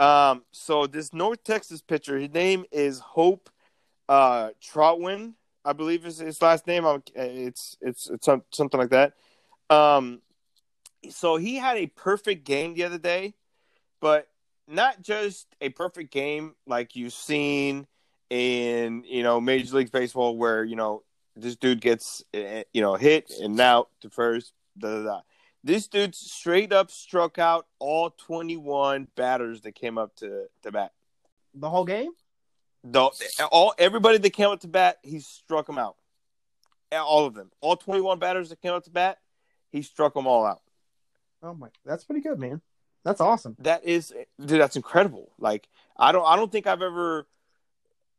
Um, so this North Texas pitcher, his name is Hope uh, Trautwein, I believe is his last name. I'm- It's it's it's something like that. Um, so he had a perfect game the other day, but not just a perfect game like you've seen in you know Major League Baseball, where you know this dude gets eh, you know hit and out to first. Da, da, da. This dude straight up struck out all 21 batters that came up to, to bat. The whole game? The, all everybody that came up to bat, he struck them out. All of them, all 21 batters that came up to bat, he struck them all out. Oh my, that's pretty good, man. That's awesome. That is, dude, that's incredible. Like I don't, I don't think I've ever,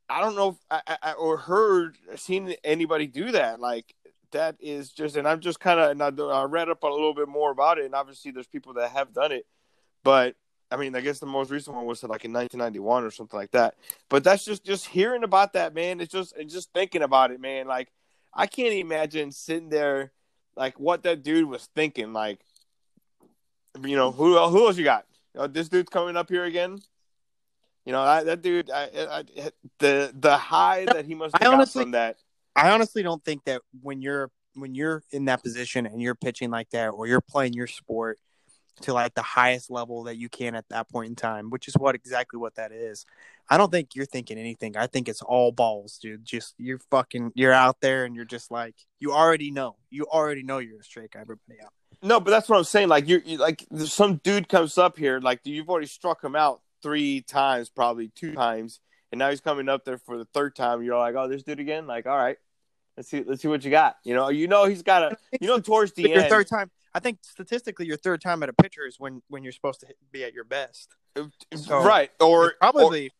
I don't know, I, I, or heard, seen anybody do that. Like that is just, and I'm just kind of, and I, I read up a little bit more about it, and obviously there's people that have done it, but I mean, I guess the most recent one was like in 1991 or something like that. But that's just, just hearing about that, man. It's just, and just thinking about it, man. Like I can't imagine sitting there, like what that dude was thinking, like you know, who uh, who else you got? You know, this dude's coming up here again. You know, I, that dude, I, I, the the high that he must have got honestly- from that. I honestly don't think that when you're when you're in that position and you're pitching like that or you're playing your sport to like the highest level that you can at that point in time, which is what exactly what that is. I don't think you're thinking anything. I think it's all balls, dude. Just you're fucking you're out there and you're just like you already know. You already know you're gonna strike everybody out. No, but that's what I'm saying. Like you're, you like some dude comes up here, like you've already struck him out three times, probably two times, and now he's coming up there for the third time. You're like, oh, this dude again? Like, all right, let's see, let's see what you got. You know, you know he's got a, you know, towards the your end, third time I think statistically your third time at a pitcher is when when you're supposed to hit, be at your best. So, right? Or probably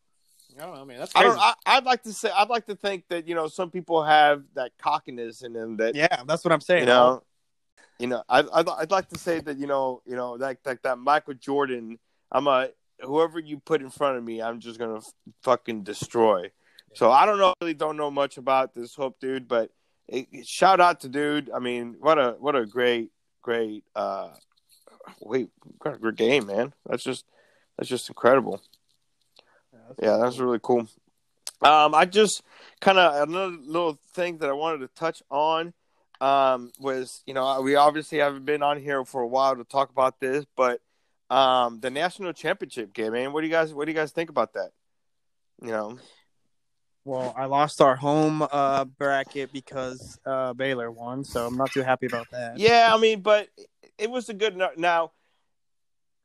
I don't know, man. That's I crazy. don't. I, I'd like to say. I'd like to think that you know some people have that cockiness in them that yeah, that's what I'm saying. you know, you know. I'd, I'd I'd like to say that you know you know like like that Michael Jordan. I'm a whoever you put in front of me. I'm just gonna f- fucking destroy. So I don't know, really don't know much about this Hope dude, but it, it- shout out to dude. I mean, what a what a great great uh wait, what a great game, man. That's just that's just incredible. Yeah, that's really cool. Um, I just kind of another little thing that I wanted to touch on um, was you know we obviously haven't been on here for a while to talk about this, but um, the national championship game, man. What do you guys What do you guys think about that? You know, Well, I lost our home uh, bracket because uh, Baylor won, so I'm not too happy about that. yeah, I mean, but it was a good no- now.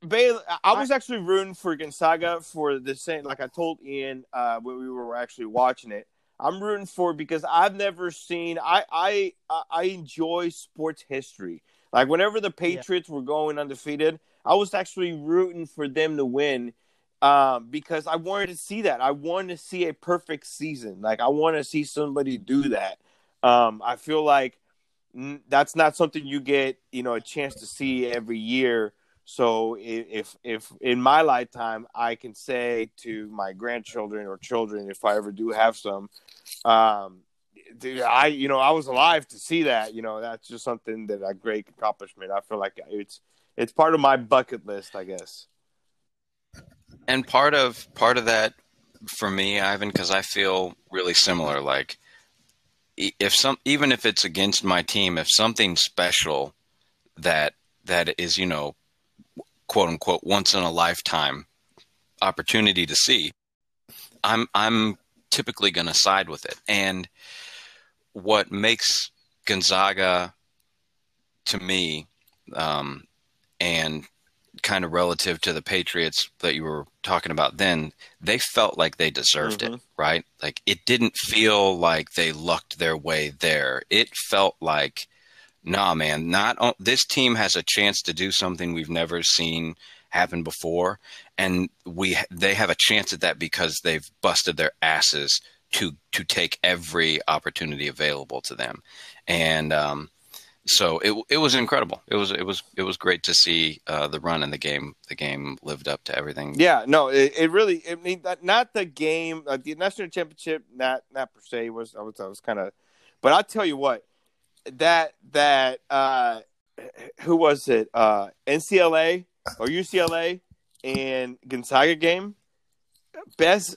Baylor, I was actually rooting for Gonzaga for the same. Like I told Ian uh, when we were actually watching it, I'm rooting for because I've never seen. I I I enjoy sports history. Like whenever the Patriots were going undefeated, I was actually rooting for them to win um, because I wanted to see that. I wanted to see a perfect season. Like I want to see somebody do that. Um, I feel like n- that's not something you get, you know, a chance to see every year. So if if in my lifetime I can say to my grandchildren or children, if I ever do have some, um, I you know I was alive to see that. You know, that's just something that a great accomplishment. I feel like it's it's part of my bucket list, I guess. and part of part of that for me ivan because i feel really similar like if some even if it's against my team if something special that that is you know quote unquote once in a lifetime opportunity to see i'm i'm typically going to side with it and what makes gonzaga to me um, and kind of relative to the Patriots that you were talking about then, they felt like they deserved it, Mhm. right? Like it didn't feel like they lucked their way there. It felt like, nah, man, not this team has a chance to do something we've never seen happen before, and we they have a chance at that because they've busted their asses to to take every opportunity available to them, and um, so it it was incredible. It was it was it was great to see uh, the run in the game. The game lived up to everything. Yeah, no, it, it really. I mean, not the game, uh, the national championship, not not per se was. I was, was kind of, but I'll tell you what, that that uh, who was it? Uh, NCLA or UCLA and Gonzaga game, best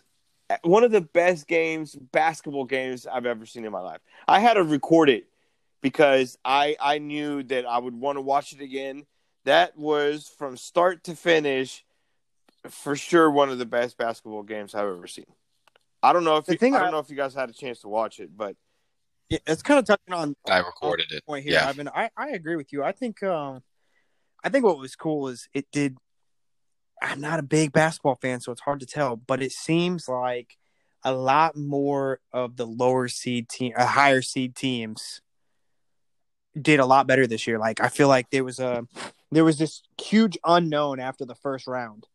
one of the best games, basketball games I've ever seen in my life. I had to record it because I I knew that I would want to watch it again. That was from start to finish for sure one of the best basketball games I've ever seen. I don't know if The you, thing I don't I- know if you guys had a chance to watch it, but Yeah, it's kind of touching on I recorded it. point here, Yeah. Ivan. I, I agree with you. I think um, I think what was cool is it did. I'm not a big basketball fan, so it's hard to tell, but it seems like a lot more of the lower seed team, uh, higher seed teams, did a lot better this year. Like I feel like there was a there was this huge unknown after the first round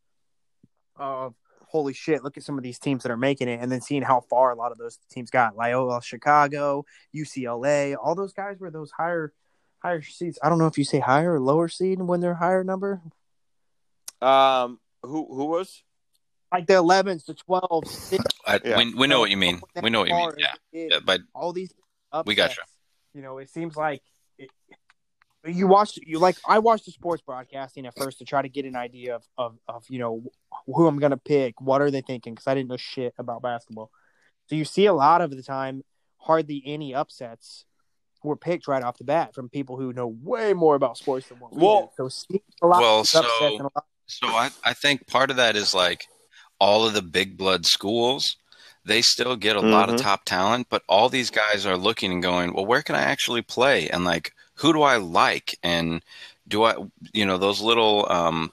of holy shit, look at some of these teams that are making it, and then seeing how far a lot of those teams got. Loyola, Chicago, UCLA, all those guys were those higher higher seeds. I don't know if you say higher or lower seed when they're higher number. um, who who was? Like the 11s, the 12s. I, Yeah. we, we know what you mean. We know what you mean. Yeah. yeah but all these upsets, We gotcha. You know, it seems like it, you watched you like I watched the sports broadcasting at first to try to get an idea of of, of you know who I'm gonna pick, what are they thinking? Because I didn't know shit about basketball. So you see a lot of the time, hardly any upsets were picked right off the bat from people who know way more about sports than what we Well- do. So see a lot Well, of so- upsets and a lot So I, I think part of that is like all of the big blood schools, they still get a lot of Mhm. top talent, but all these guys are looking and going, well, where can I actually play? And like, who do I like? And do I, you know, those little um,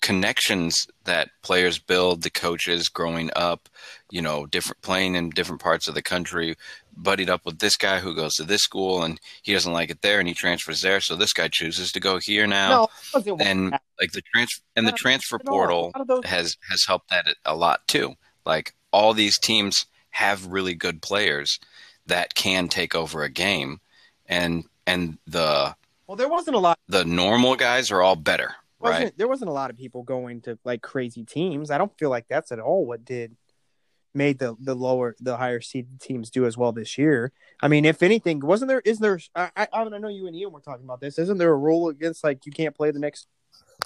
connections that players build, the coaches growing up, you know, different playing in different parts of the country, buddied up with this guy who goes to this school and he doesn't like it there and he transfers there. So this guy chooses to go here now no, it wasn't what and like the transfer and the transfer portal A lot of those- has has helped that a lot too. Like all these teams have really good players that can take over a game, and and the Well, there wasn't a lot. the normal guys are all better, right? there wasn't a lot of people going to like crazy teams. I don't feel like that's at all what did made the the lower the higher seed teams do as well this year. I mean, if anything, wasn't there? Is there? I I, I know you and Ian were talking about this. Isn't there a rule against like you can't play the next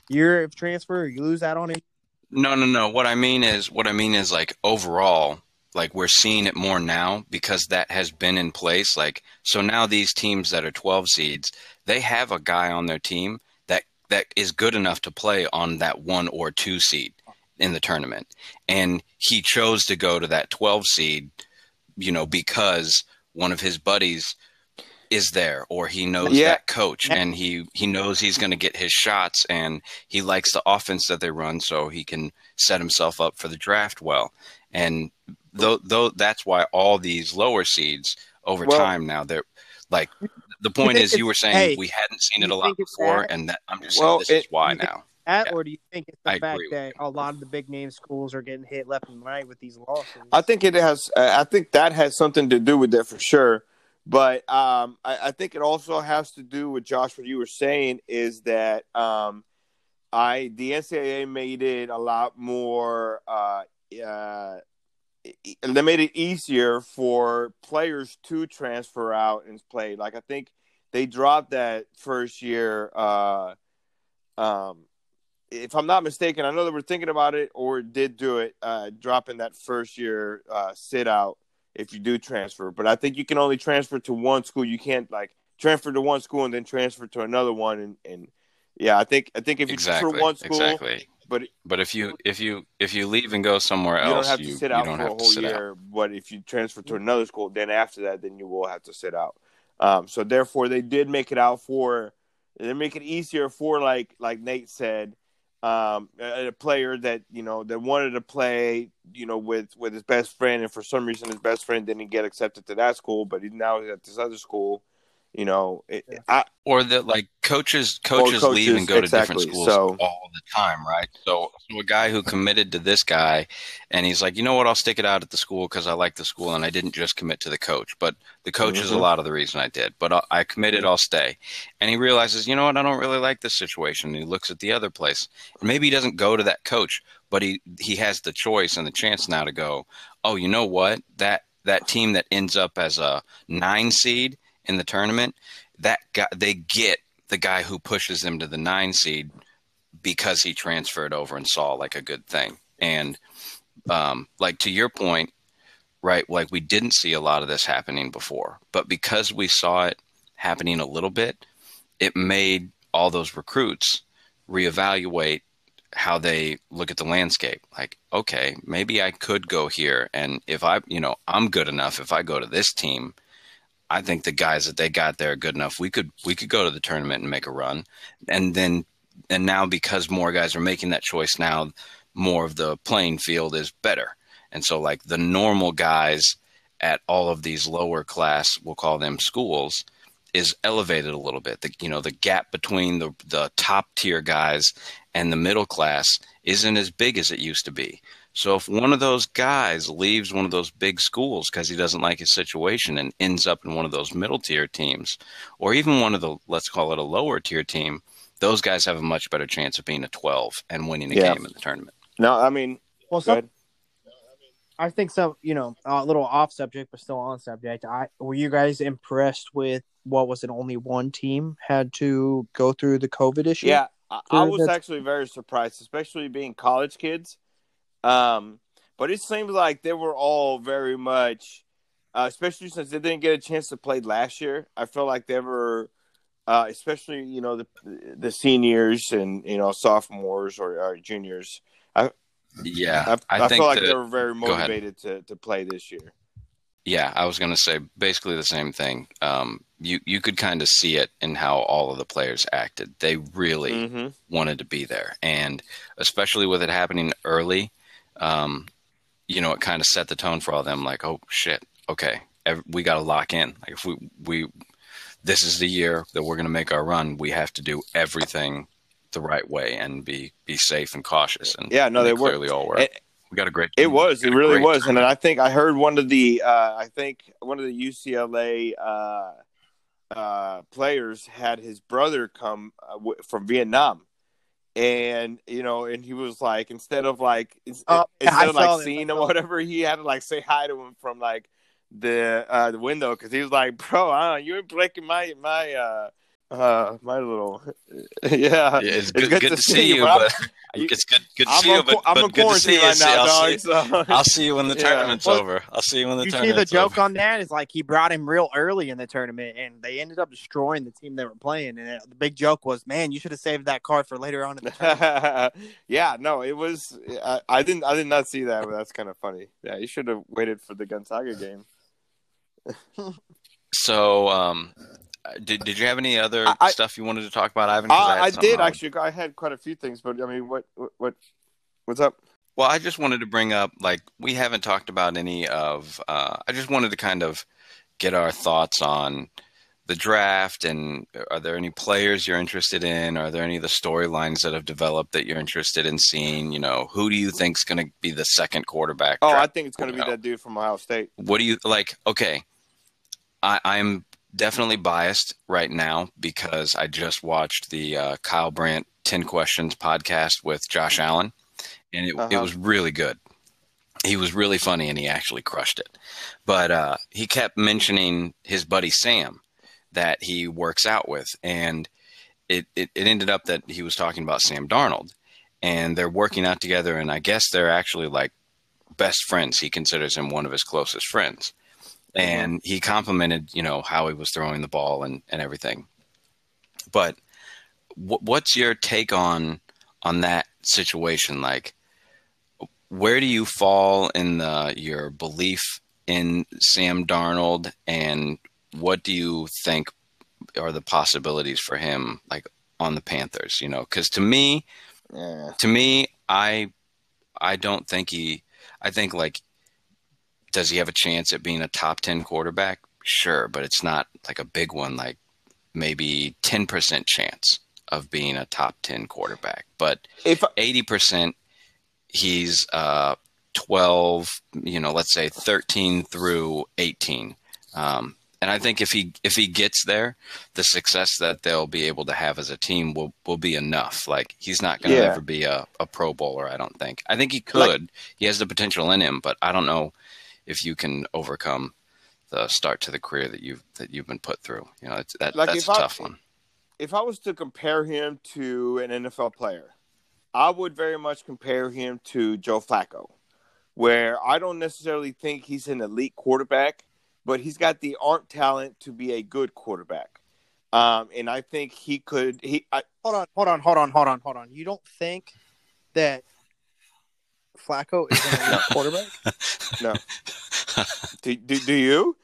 year of transfer? Or you lose out on it. No, no, no. What I mean is, what I mean is, like overall, like we're seeing it more now because that has been in place. Like so now, these teams that are twelve seeds, they have a guy on their team that that is good enough to play on that one or two seed in the tournament. And he chose to go to that 12 seed, you know, because one of his buddies is there or he knows yeah. that coach and he he knows he's going to get his shots and he likes the offense that they run so he can set himself up for the draft well and though though that's why all these lower seeds over well, time now they're like the point is you were saying hey, we hadn't seen it a lot before and that I'm just well, saying this it, is why now that, yeah. or do you think it's the I fact that a lot of the big name schools are getting hit left and right with these losses? I think it has. I think that has something to do with it for sure. But um, I, I, think it also has to do with Josh. What you were saying is that um, I the NCAA made it a lot more. Uh, uh, they made it easier for players to transfer out and play. Like I think they dropped that first year. Uh, um, if I'm not mistaken, I know they were thinking about it or did do it, uh, dropping that first year uh, sit out if you do transfer. But I think you can only transfer to one school. You can't like transfer to one school and then transfer to another one. And, and yeah, I think I think if you exactly, transfer one school, exactly. But but if you if you if you leave and go somewhere else, you don't have to sit out for a whole year. Out. But if you transfer to another school, then after that, then you will have to sit out. Um, so therefore, they did make it out for they make it easier for like like Nate said um, a, player that you know that wanted to play, you know, with with his best friend, and for some reason his best friend didn't get accepted to that school, but he now at this other school. You know, it, I, or that like coaches coaches, coaches leave and go exactly. to different schools so, all the time, right? So, so a guy who committed to this guy, and he's like, you know what, I'll stick it out at the school because I like the school, and I didn't just commit to the coach, but the coach mm-hmm. is a mm-hmm. lot of the reason I did. But I, I committed, I'll stay. And he realizes, you know what, I don't really like this situation. And he looks at the other place, and maybe he doesn't go to that coach, but he he has the choice and the chance now to go. Oh, you know what, that that team that ends up as a nine seed in the tournament, that guy they get the guy who pushes them to the nine seed because he transferred over and saw like a good thing. And um, like to your point, right? Like we didn't see a lot of this happening before, but because we saw it happening a little bit, it made all those recruits reevaluate how they look at the landscape. Like, okay, maybe I could go here, and if I, you know, I'm good enough. If I go to this team, I think the guys that they got there are good enough. We could we could go to the tournament and make a run, and then and now because more guys are making that choice now, more of the playing field is better, and so like the normal guys at all of these lower class, we'll call them schools, is elevated a little bit. The you know the gap between the the top tier guys and the middle class isn't as big as it used to be. So if one of those guys leaves one of those big schools because he doesn't like his situation and ends up in one of those middle tier teams, or even one of the let's call it a lower tier team, those guys have a much better chance of being a 12 and winning a yeah. game in the tournament. No, I mean, well, some, I think some, you know, a little off subject, but still on subject. I were you guys impressed with what was it? Only one team had to go through the COVID issue. Yeah, I, I was actually very surprised, especially being college kids. Um, but it seems like they were all very much, uh, especially since they didn't get a chance to play last year. I feel like they were, uh, especially you know the the seniors and you know sophomores or, or juniors. I, yeah, I, I, I feel like the, they were very motivated to to play this year. Yeah, I was going to say basically the same thing. Um, you you could kind of see it in how all of the players acted. They really mm-hmm. wanted to be there, and especially with it happening early um, you know, it kind of set the tone for all of them. Like, oh shit, okay, every, we got to lock in. Like, if we we this is the year that we're going to make our run, we have to do everything the right way and be be safe and cautious. And yeah, no, they, they clearly were. all were. It, we got a great. Team. It was. It really was. Team. And I think I heard one of the. Uh, I think one of the UCLA uh, uh, players had his brother come uh, w- from Vietnam, and you know, and he was like, instead of like, Oh, instead of like seeing him or whatever, he had to like say hi to him from like the uh the window because he was like, bro, uh, you ain't breaking my my uh uh my little [LAUGHS] yeah. Yeah, it's good, good, to, see you, but I'm- [LAUGHS] but you- it's good, good to I'm see you, but, I'm but good to see quarantine you. right now, I'll, dog. see, So I'll see you when the [LAUGHS] Yeah. tournament's Well, over. I'll see you when the You see the joke over. on that is like he brought him real early in the tournament, and they ended up destroying the team they were playing. And the big joke was, "Man, you should have saved that card for later on in the tournament." yeah, no, it was. I, I didn't. I did not see that, but that's kind of funny. Yeah, you should have waited for the Gonzaga game. So, um, did did you have any other I- I- stuff you wanted to talk about, Ivan? I, had I did on. actually. I had quite a few things, but I mean, what, what, what what's up? Well, I just wanted to bring up, like, we haven't talked about any of. Uh, I just wanted to kind of get our thoughts on the draft, and are there any players you're interested in? Are there any of the storylines that have developed that you're interested in seeing? You know, who do you think's going to be the second quarterback? Oh, I think it's going to be that dude from Ohio State. what do you like? Okay, I, I'm definitely biased right now because I just watched the uh, Kyle Brandt 10 Questions podcast with Josh Allen, and it, it Uh-huh. was really good. He was really funny and he actually crushed it. But uh, he kept mentioning his buddy Sam that he works out with. And it, it, it ended up that he was talking about Sam Darnold. And they're working out together. And I guess they're actually like best friends. He considers him one of his closest friends. Mm-hmm. And he complimented, you know, how he was throwing the ball and, and everything. But wh- what's your take on on that situation? Like, where do you fall in the your belief in Sam Darnold, and what do you think are the possibilities for him, like on the Panthers? You know, because to me, Yeah. to me, I I don't think he. I think like, does he have a chance at being a top ten quarterback? Sure, but it's not like a big one. Like maybe ten percent chance of being a top ten quarterback, but If eighty percent, he's uh twelve. You know, let's say thirteen through eighteen. Um, and I think if he if he gets there, the success that they'll be able to have as a team will will be enough. Like he's not going to Yeah. ever be a, a Pro Bowler. I don't think. I think he Like- could. he has the potential in him, but I don't know if you can overcome the start to the career that you've that you've been put through. You know, it's, that Like, that's if a I- tough one. if I was to compare him to an NFL player, I would very much compare him to Joe Flacco, where I don't necessarily think he's an elite quarterback, but he's got the arm talent to be a good quarterback. Um, and I think he could. He I, hold on, hold on, hold on, hold on, hold on. You don't think that Flacco is an elite [LAUGHS] quarterback? [LAUGHS] do, do, do you?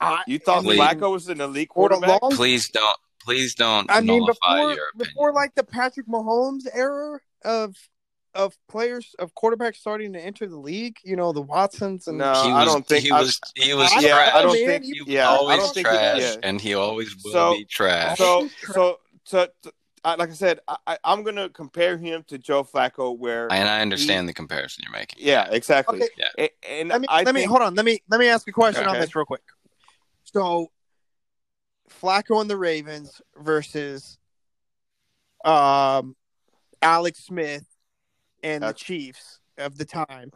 I, You thought Please. Flacco was an elite for the quarterback? long please don't. Please don't I mean, before before like the Patrick Mahomes era of of players of quarterbacks starting to enter the league, you know, the Watsons and No, he I don't think he I- was he was I- yeah, trash. I don't man, think. he- He was yeah, I always don't think. trash, yeah. and he always will So- be trash. So, so, so, so I, like I said, I, I- I'm gonna compare him to Joe Flacco, where and I understand the comparison you're making. yeah, exactly. Okay. A- And, let me I let me hold on. Let me let me ask a question on this real quick. So, Flacco and the Ravens versus um Alex Smith and the Chiefs of the time,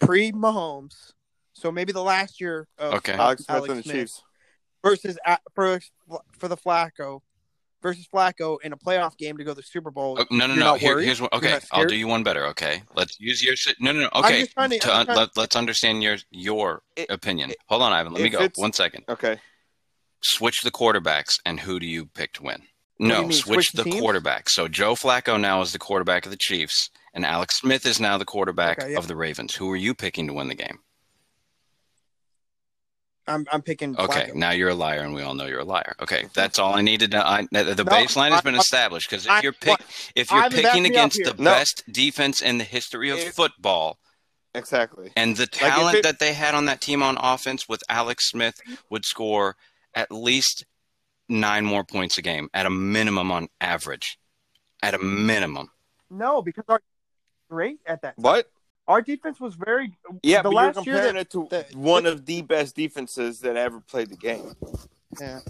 pre Mahomes. So maybe the last year of Okay. of Alex Smith and the Chiefs. versus a- for for the Flacco versus Flacco in a playoff game to go to the Super Bowl. Oh, no, no, You're no. Here, here's. You're Okay, I'll do you one better. Okay, let's use your. No, no, no. Okay, to- to un- trying- let, let's understand your your It- opinion. it- Hold on, Ivan. Let me go. One second. Okay. Switch the quarterbacks, and who do you pick to win? No, mean, switch switch the the teams? quarterback. So Joe Flacco now is the quarterback of the Chiefs, and Alex Smith is now the quarterback Okay, yeah. of the Ravens. Who are you picking to win the game? I'm I'm picking. Okay, Flacco. now you're a liar, and we all know you're a liar. Okay, that's all I needed. To, I, the the No, baseline has I- been I- established because if I- you're pick, if you're Ivan, back picking against the No. best defense in the history of If- football, Exactly. and the if talent it- that they had on that team on offense with Alex Smith would score at least nine more points a game at a minimum on average. At a minimum. No, because our great at that. What? Our defense was very. Yeah, the but last you're year comparing that- it to that- one of the best defenses that ever played the game. Yeah.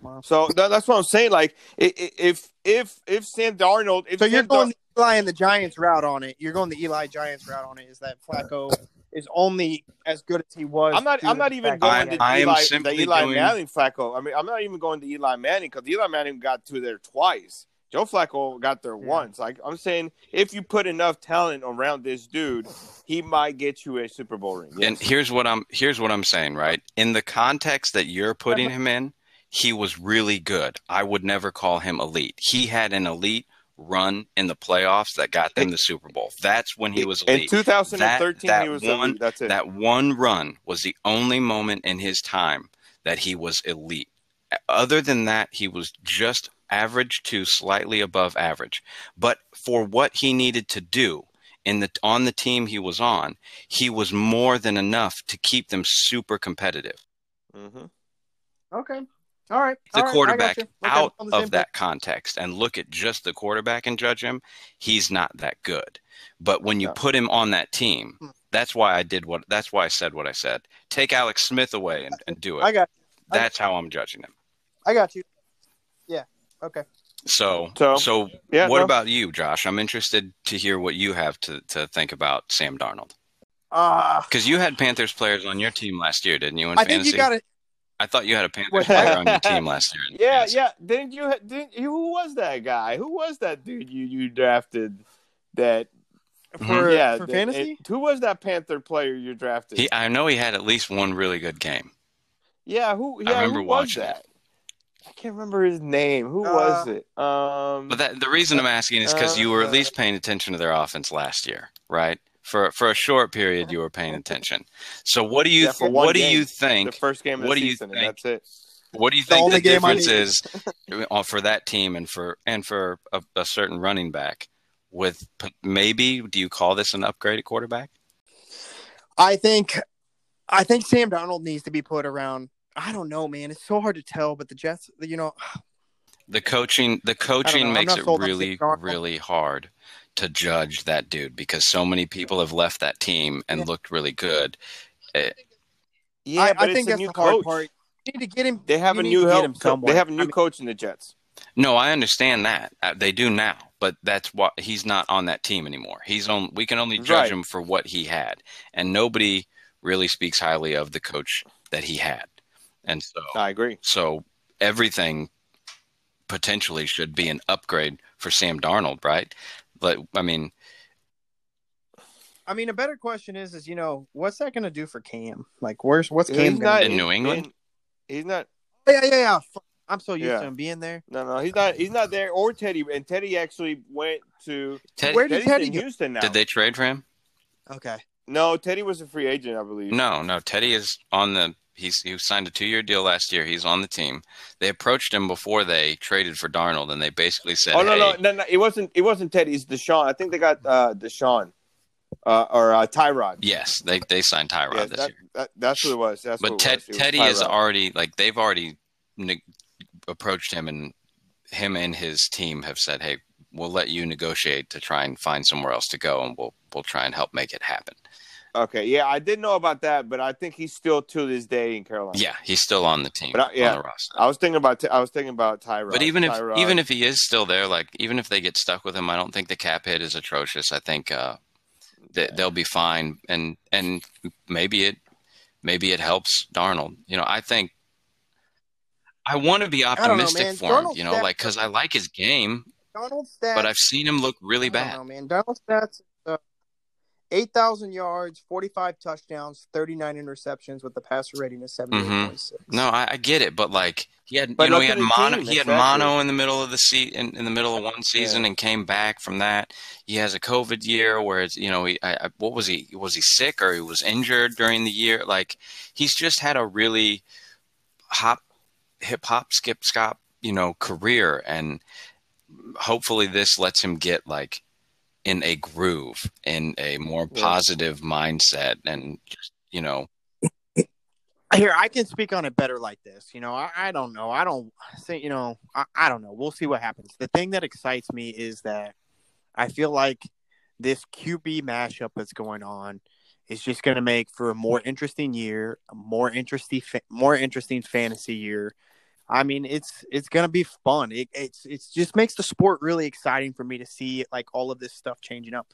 Wow. So that, that's what I'm saying. Like i- i- if if if Sam Darnold, if So you're Sam Dar- going the Eli and the Giants route on it. You're going the Eli Giants route on it. Is that Flacco is only as good as he was? I'm not. I'm not even going to I am Eli, the Eli doing- Manning Flacco. I mean, I'm not even going to Eli Manning because Eli Manning got to there twice. Joe Flacco got there Yeah. once. Like I'm saying, if you put enough talent around this dude, he might get you a Super Bowl ring. And here's what I'm here's what I'm saying, right? In the context that you're putting [LAUGHS] him in, he was really good. I would never call him elite. He had an elite run in the playoffs that got them the Super Bowl. That's when he was in elite. 2013, that he was one- elite. That's it. That one run was the only moment in his time that he was elite. Other than that, he was just average to slightly above average. But for what he needed to do in the on the team he was on, he was more than enough to keep them super competitive. hmm Okay. All right. The All right, quarterback got out on the of that context and look at just the quarterback and judge him, he's not that good. But when you No. put him on that team, Hmm. that's why I did what that's why I said what I said. Take Alex Smith away and, and do page. I it. got. I- That's how I'm judging him. I got you. Yeah. Okay. So, So, so Yeah. what no. about you, Josh? I'm interested to hear what you have to, to think about Sam Darnold. Uh Because you had Panthers players on your team last year, didn't you? In I think fantasy, you got to. I thought you had a Panthers player on your team last year. [LAUGHS] Yeah, fantasy. yeah. Didn't you? Didn't you? Who was that guy? Who was that dude you you drafted? That For, yeah, for that- fantasy? it- who was that Panther player you drafted? He, I know he had at least one really good game. yeah, who? I Yeah, remember who was watching it. That? I can't remember his name. Who Uh, was it? Um, But that, the reason I'm asking is because you were at Uh, least paying attention to their offense last year, right? For for a short period, you were paying attention. So what do you Yeah, for one what do game. you the think? first game of what the do you season, and think? that's it. What do you think the, only game I difference is uh, for that team and for and for a, a certain running back? With maybe, do you call this an upgraded quarterback? I think, I think Sam Darnold needs to be put around. I don't know, man. It's so hard to tell, but the Jets, you know, [SIGHS] The coaching the coaching makes it really really hard to judge that dude because so many people have left that team and Yeah. looked really good. Eh, Yeah, I, but I think it's a that's new the hard coach. part. You need to get him. They have a new help. him somewhere. They have a I new mean- coach in the Jets. No, I understand that. Uh, They do now, but that's what he's not on that team anymore. He's on. We can only judge Right. him for what he had, and nobody really speaks highly of the coach that he had. And so, I agree. so everything potentially should be an upgrade for Sam Darnold, right? But I mean, I mean, a better question is, is you know, what's that going to do for Cam? Like, where's what's He's Cam not gonna In? New England? He's not. Oh, yeah, yeah, yeah. I'm so used Yeah. to him being there. No, no, he's not. He's not there. Or Teddy. And Teddy actually went to. Ted, Where did Teddy's Teddy in? Houston now. did they trade for him? Okay. No, Teddy was a free agent, I believe. No, no. Teddy is on the. He's he signed a two year deal last year. He's on the team. They approached him before they traded for Darnold, and they basically said, Oh no, "Hey, no, no, no! It wasn't. It wasn't Teddy. It's Deshaun. I think they got uh, Deshaun uh, or uh, Tyrod. yes, they they signed Tyrod Yeah, this that, year." that, that's what it was. That's But Ted, it was. It was Teddy is already like they've already ne- approached him, and him and his team have said, "Hey, we'll let you negotiate to try and find somewhere else to go, and we'll we'll try and help make it happen." Okay, yeah, I didn't know about that, but I think he's still to this day in Carolina. Yeah, he's still on the team, But I- yeah. on the roster. I was thinking about. I was thinking about Tyrod. But even if Tyrod. even if he is still there, like even if they get stuck with him, I don't think the cap hit is atrocious. I think uh, they, they'll be fine, and and maybe it maybe it helps Darnold. You know, I think I want to be don't know, optimistic for him. Darnold's You know, stats like because I like his game, Darnold's stats. but I've seen him look really I don't bad. know, man. Darnold's stats: uh, eight thousand yards, forty-five touchdowns, thirty-nine interceptions, with the passer rating of seventy-eight point six. No, I, I get it, but like he had, But you know, he had mono, team, he had exactly. mono in the middle of the se- in, in the middle of one season Yeah. and came back from that. He has a COVID year where it's, you know, he, I, I, what was he? Was he sick or he was injured during the year? Like he's just had a really hop, hip hop, skip, scop, you know, career, and hopefully this lets him get like in a groove, in a more Yeah. positive mindset, and just you know, Here, I can speak on it better like this. You know, I, I don't know. I don't say, you know, I, I don't know. We'll see what happens. The thing that excites me is that I feel like this QB mashup that's going on is just going to make for a more interesting year, a more interesting, fa- more interesting fantasy year. I mean, it's it's gonna be fun. It it's it's just makes the sport really exciting for me to see like all of this stuff changing up.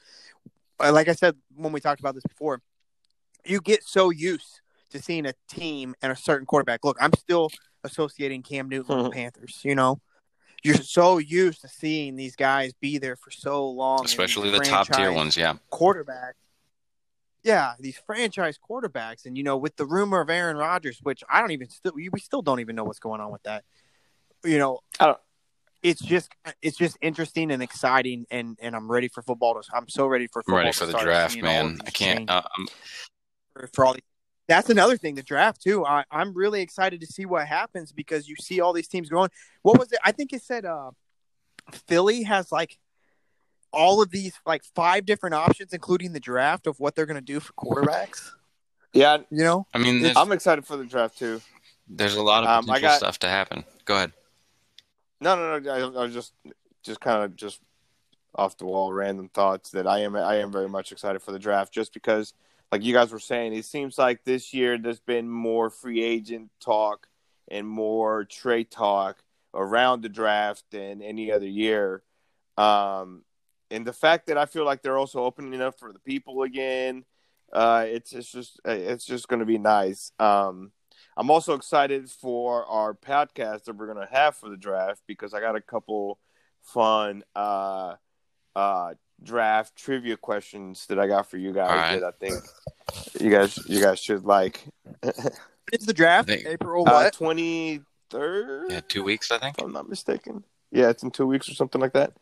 Uh, Like I said when we talked about this before, you get so used to seeing a team and a certain quarterback. Look, I'm still associating Cam Newton with the [LAUGHS] Panthers. You know, you're so used to seeing these guys be there for so long, Especially the top tier ones, yeah. quarterbacks. Yeah, these franchise quarterbacks, and you know, with the rumor of Aaron Rodgers, which I don't even still we we still don't even know what's going on with that. You know, I don't- it's just it's just interesting and exciting, and and I'm ready for football. To, I'm so ready for I'm football ready to for the start, draft, seeing all of man. I can't. Uh, for, for all these. That's another thing, the draft too. I, I'm really excited to see what happens because you see all these teams going. What was it? I think it said uh, Philly has like all of these like five different options, including the draft of what they're going to do for quarterbacks. Yeah, You know, I mean, I'm excited for the draft too. there's a lot of Um, I got- stuff to happen. Go ahead. No, no, no. I, I was just, just kind of just off the wall, random thoughts that I am, I am very much excited for the draft, just because, like you guys were saying, it seems like this year there's been more free agent talk and more trade talk around the draft than any other year. Um, and the fact that I feel like they're also opening up for the people again, uh, it's it's just it's just going to be nice. Um, I'm also excited for our podcast that we're gonna have for the draft because I got a couple fun uh, uh, draft trivia questions that I got for you guys All right. that I think you guys you guys should like. it's the draft. Think- April Uh, what? Twenty third, Yeah, two weeks, I think. if I'm not mistaken. Yeah, it's in two weeks or something like that.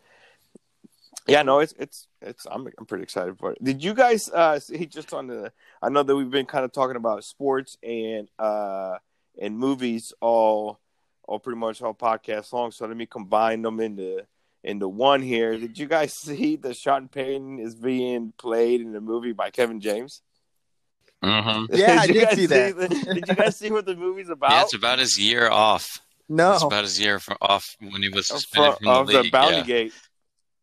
Yeah, no, it's it's it's. I'm I'm pretty excited for it. Did you guys uh see just on the? I know that we've been kind of talking about sports and uh and movies all all pretty much all podcast long. So let me combine them into into one here. Did you guys [LAUGHS] see that Sean Payton is being played in the movie by Kevin James? Mm-hmm. [LAUGHS] Yeah, I you did see that. the- did you guys see what the movie's [LAUGHS] about? Yeah, it's about his year off. no, It's about his year from off when he was Of- suspended from, of the the. Bounty yeah. Gate.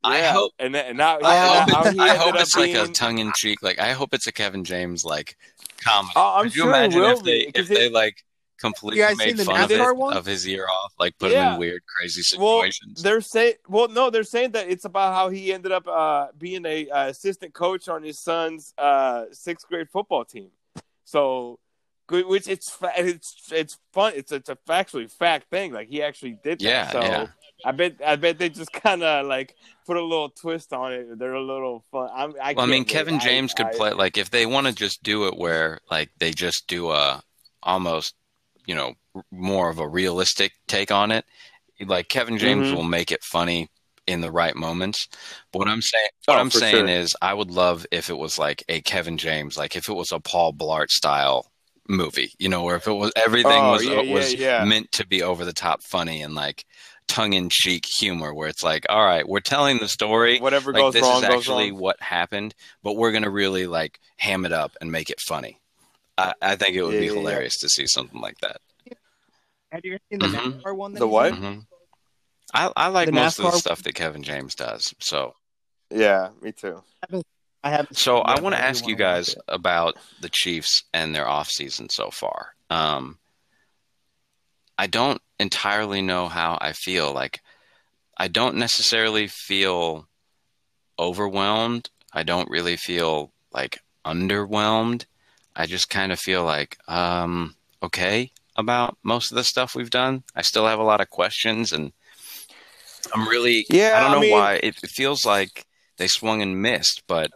I hope- and, then- and now, I and hope, now it- I hope up it's like a tongue in cheek. Like I hope it's a Kevin James like comedy. Oh, I'm Could you sure it imagine will if they be, 'cause if they like completely You made fun of it of his year off, like put him in weird, crazy Well, situations? they're saying, well, no, they're saying that it's about how he ended up uh, being a uh, assistant coach on his son's uh, sixth grade football team. So, which it's it's it's fun. It's it's a factually fact thing. Like he actually did that. Yeah, so yeah. I bet I bet they just [LAUGHS] kind of like put a little twist on it. They're a little fun. I'm, I, well, I mean, Kevin wait. I- James could I- play like if they want to just do it where like they just do a almost you know more of a realistic take on it. Like Kevin James Mhm. will make it funny in the right moments. But what I'm saying, what Oh, I'm saying sure. is, I would love if it was like a Kevin James, like if it was a Paul Blart style movie, you know, where if it was everything Oh, was yeah, yeah, was yeah. meant to be over the top funny and like tongue in cheek humor, where it's like, all right, we're telling the story. whatever Like goes this wrong is goes actually wrong. what happened, but we're gonna really like ham it up and make it funny. I, I think it would Yeah, be yeah, yeah. hilarious to see something like that. have you seen the Mhm. NASCAR one? that The what? in? hmm I, I like The most of the NASCAR stuff that Kevin James does. So, Yeah, me too. I haven't. so I want to ask you guys about the Chiefs and their offseason so far. Um, I don't entirely know how I feel. Like, I don't necessarily feel overwhelmed. I don't really feel like underwhelmed. I just kind of feel like, um, okay about most of the stuff we've done. I still have a lot of questions, and I'm really, Yeah, I don't I know mean- why. It, it feels like they swung and missed, but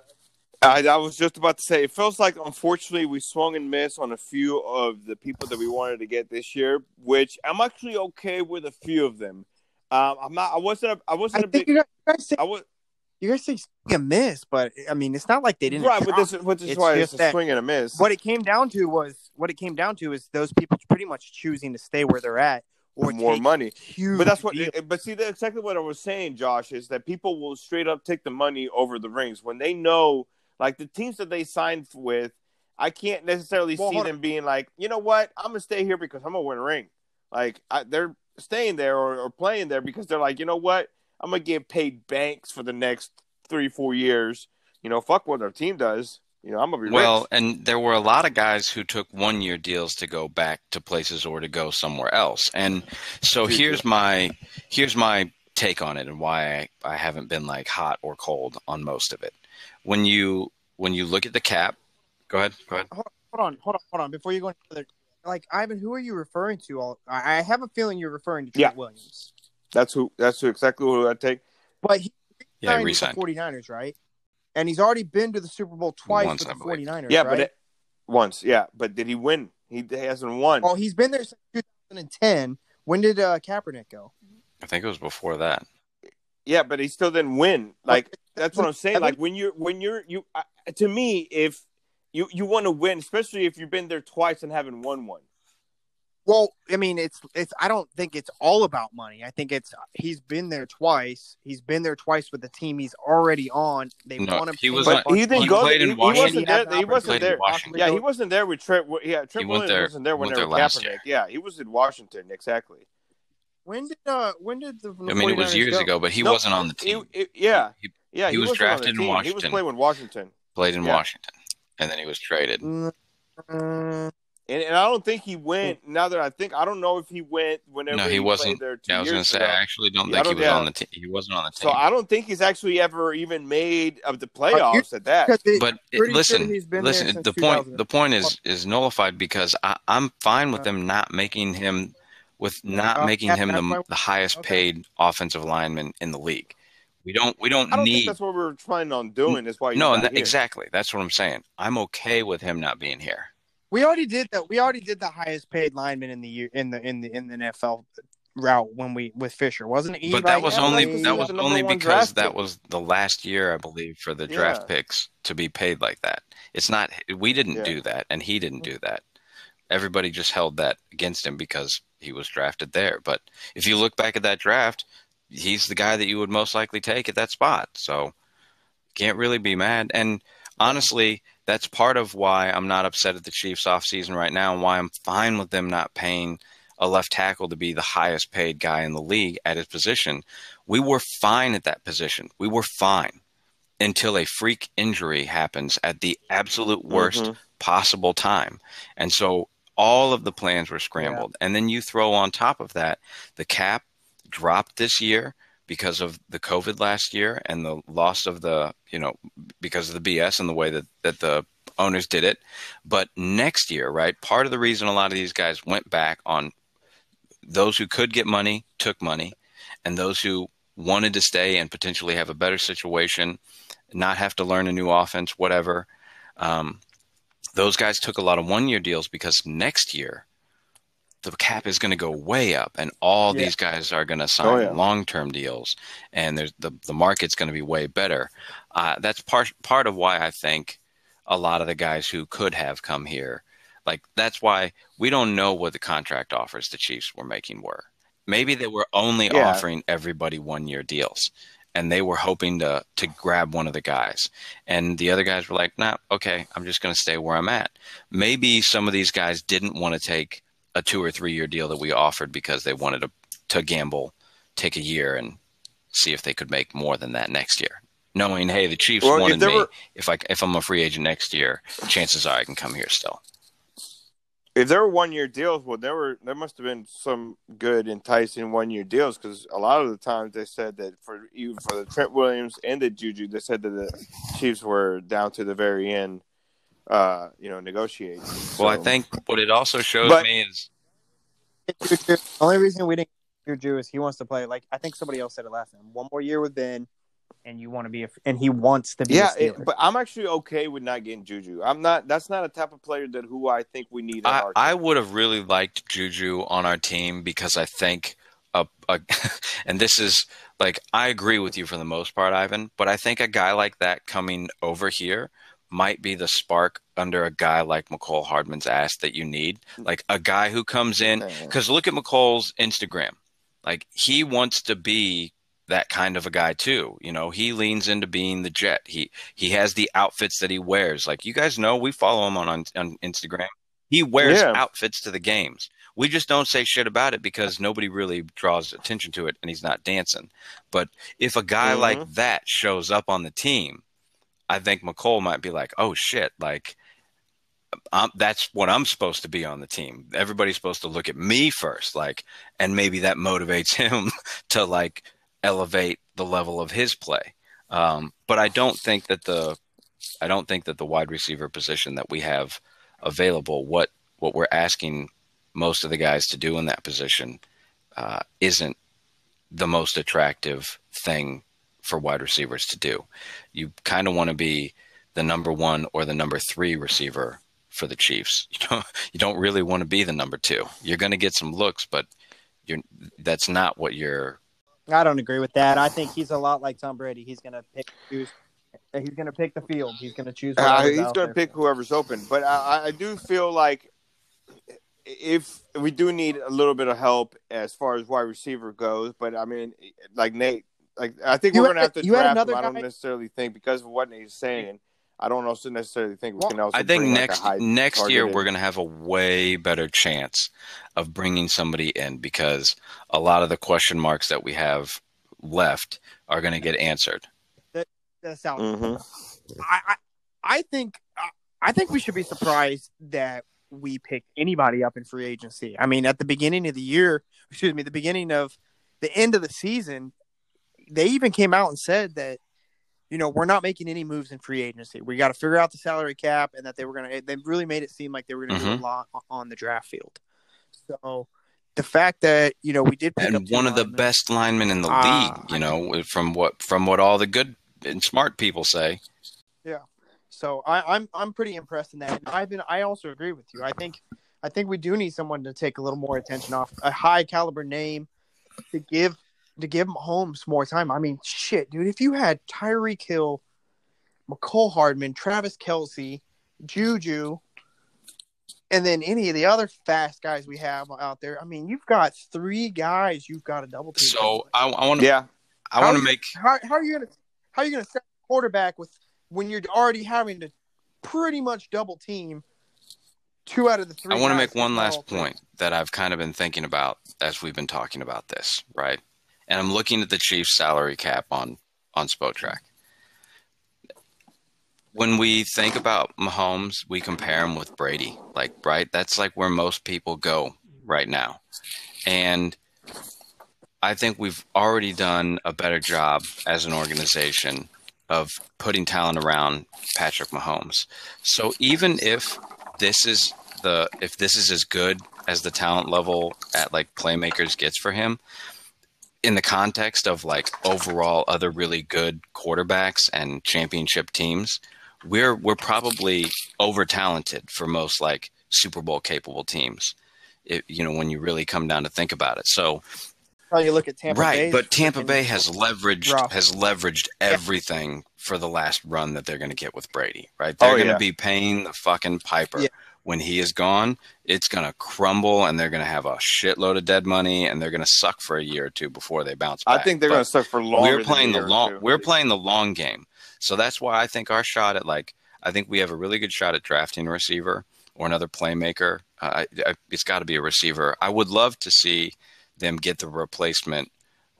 I, I was just about to say, it feels like unfortunately we swung and missed on a few of the people that we wanted to get this year, which I'm actually okay with a few of them. Um, I'm not. I wasn't. A, I I wasn't a think big. you guys, say I was you guys say swing and miss, but I mean, it's not like they didn't. right, but this is which is It's why it's a that- swing and a miss. what it came down to was what it came down to is those people pretty much choosing to stay where they're at or more money. But that's what. deals. But see, that's exactly what I was saying, Josh, is that people will straight up take the money over the rings when they know, like the teams that they signed with. I can't necessarily Well, see hold them being like, you know what, I'm gonna stay here because I'm gonna win a ring. Like I, they're staying there or, or playing there because they're like, you know what, I'm gonna get paid banks for the next three, four years. You know, fuck what our team does. You know, I'm gonna be Well, rich. and there were a lot of guys who took one year deals to go back to places or to go somewhere else. And so here's my here's my take on it and why I, I haven't been like hot or cold on most of it. When you when you look at the cap, go ahead, go ahead. hold on, hold on, hold on. Before you go any further, like Ivan, who are you referring to? All I I have a feeling you're referring to Trent Yeah. Williams, That's who. That's who exactly who I take. but he Yeah, signed with re-signed. the 49ers, right? And he's already been to the Super Bowl twice Once, with the believe. 49ers, Yeah, right? but it, once, yeah, but did he win? He hasn't won. oh, he's been there since 2010. When did uh, Kaepernick go? I think it was before that. Yeah, but he still didn't win. Like that's what I'm saying. Like when you're when you're you uh, to me, if you you want to win, especially if you've been there twice and haven't won one. Well, I mean, it's it's. I don't think it's all about money. I think it's he's been there twice. He's been there twice with the team he's already on. They No, want him. he was But on- he didn't he go. played He, in he wasn't there. He wasn't Played in there. Yeah, he wasn't there with Trent. Yeah, Trent went Williams there- wasn't there when they were Kaepernick. year. Yeah, he was in Washington. Exactly. When did uh when did the? I mean, it was years go? ago, but he No, wasn't on the he- team. he- yeah, He yeah. he was wasn't on the drafted in team. He was Washington. playing with Washington, played in Yeah. Washington, and then he was traded. Mm, uh, and, and I don't think he went. Now that I think, I don't know if he went whenever No, he he, wasn't. There two Yeah, I was going to say, ago. I actually don't Yeah, think he don't- was yeah. on the team. He wasn't on the team. So. I don't think he's actually ever even made of the playoffs at that. because but it- listen, sure he's been there listen. The point, 2000. the point is is nullified because I, I'm fine with Uh, them not making him, with not Uh, making him the the highest okay. paid offensive lineman in the league. We don't, we don't I don't think need. that's what we're planning on doing. Is why No, not that, here. exactly. That's what I'm saying. I'm okay with him not being here. We already did that. We already did the highest paid lineman in the year in the in the in the NFL route when we with Fisher, wasn't it? But that was yeah, only that's 'cause that was was only because that pick. was the last year, I believe, for the draft Yeah. picks to be paid like that. It's not we didn't Yeah. do that, and he didn't do mm-hmm. that. Everybody just held that against him because he was drafted there. But if you look back at that draft, he's the guy that you would most likely take at that spot. So can't really be mad. And honestly, that's part of why I'm not upset at the Chiefs offseason right now and why I'm fine with them not paying a left tackle to be the highest paid guy in the league at his position. We were fine at that position. We were fine until a freak injury happens at the absolute worst Mhm. possible time. And so all of the plans were scrambled. And then you throw on top of that the cap dropped this year because of the COVID last year and the loss of the, you know, because of the BS and the way that, that the owners did it. But next year, right, part of the reason a lot of these guys went back on those who could get money took money, and those who wanted to stay and potentially have a better situation, not have to learn a new offense, whatever. Um, those guys took a lot of one year deals because next year the cap is going to go way up and all Yeah. these guys are going to sign Oh, yeah. long term deals and there's the, the market's going to be way better. Uh, that's part part of why I think a lot of the guys who could have come here, like that's why we don't know what the contract offers the Chiefs were making were. Maybe they were only Yeah. offering everybody one year deals and they were hoping to to grab one of the guys. And the other guys were like, "Nah, okay, I'm just going to stay where I'm at." Maybe some of these guys didn't want to take a 2 or 3 year deal that we offered because they wanted to to gamble, take a year and see if they could make more than that next year. Knowing, hey, the Chiefs Well, wanted there me. were- if I if I'm a free agent next year, chances are I can come here still. If there were one year deals, well, there were there must have been some good enticing one year deals because a lot of the times they said that for even for the Trent Williams and the Juju, they said that the Chiefs were down to the very end, uh, you know, negotiating. Well, I think what it also shows But- me is The only reason we didn't get Juju is he wants to play. Like I think somebody else said it last time. One more year with Ben, and you want to be a, and he wants to be. Yeah, a it, but I'm actually okay with not getting Juju. I'm not. That's not a type of player that who I think we need. I, our I would have really liked Juju on our team because I think a, a [LAUGHS] and this is like I agree with you for the most part, Ivan, but I think a guy like that coming over here might be the spark under a guy like Mecole Hardman's ass that you need. Like a guy who comes in because look at Mecole's Instagram. Like he wants to be that kind of a guy too. You know, he leans into being the jet. He he has the outfits that he wears. Like you guys know, we follow him on on, on Instagram. He wears Yeah. outfits to the games. We just don't say shit about it because nobody really draws attention to it and he's not dancing. But if a guy Mhm. like that shows up on the team, I think Mecole might be like, oh shit, like I'm, that's what I'm supposed to be on the team. Everybody's supposed to look at me first, like, and maybe that motivates [LAUGHS] him to like elevate the level of his play. Um, but I don't think that the I don't think that the wide receiver position that we have available, what what we're asking most of the guys to do in that position, uh, isn't the most attractive thing for wide receivers to do. You kind of want to be the number one or the number three receiver for the Chiefs. [LAUGHS] You don't you don't really want to be the number two. You're going to get some looks, but you're that's not what you're. I don't agree with that. I think he's a lot like Tom Brady. He's going to pick choose. He's going to pick the field. He's going to choose. Uh, he's going to pick whoever's open. But I, I do feel like if we do need a little bit of help as far as wide receiver goes, but I mean, like Nate, like I think you we're going to have to draft him. I don't necessarily think because of what he's saying. I don't also necessarily think we well, can also. I think next like next year we're going to have a way better chance of bringing somebody in because a lot of the question marks that we have left are going to get answered. That, that's out. Mm-hmm. I, I I think I think we should be surprised that we pick anybody up in free agency. I mean, at the beginning of the year, excuse me, the beginning of the end of the season, they even came out and said that you know, we're not making any moves in free agency. We got to figure out the salary cap, and that they were going to. They really made it seem like they were going to mm-hmm. do a lot on the draft field. So the fact that you know we did pick and one of the best linemen in the uh, league, you know, from what from what all the good and smart people say. Yeah. So I, I'm I'm pretty impressed in that. And I've been I also agree with you. I think I think we do need someone to take a little more attention off a high caliber name to give to give Mahomes more time. I mean, shit, dude. If you had Tyreek Hill, Mecole Hardman, Travis Kelce, Juju, and then any of the other fast guys we have out there, I mean, you've got three guys you've got a double team. So I, I want to, yeah, I want to make. How, how, are you gonna how are you gonna set quarterback with when you're already having to pretty much double team two out of the three? I want to make one last point that I've kind of been thinking about as we've been talking about this, right? And I'm looking at the Chiefs' salary cap on on Spotrac. When we think about Mahomes, we compare him with Brady. Like, right? That's like where most people go right now. And I think we've already done a better job as an organization of putting talent around Patrick Mahomes. So even if this is the if this is as good as the talent level at like playmakers gets for him, in the context of like overall other really good quarterbacks and championship teams, we're we're probably over talented for most like Super Bowl capable teams. It, you know, when you really come down to think about it. So Oh, you look at Tampa right, Bay, but Tampa Bay has leveraged has leveraged everything yeah. for the last run that they're going to get with Brady. Right, oh, they're oh, going to yeah. be paying the fucking piper yeah when he is gone, it's going to crumble and they're going to have a shitload of dead money and they're going to suck for a year or two before they bounce back. I think they're going to suck for long. We're playing the long. We're playing the long game, so that's why I think our shot at like I think we have a really good shot at drafting a receiver or another playmaker. Uh, I, I, it's got to be a receiver. I would love to see them get the replacement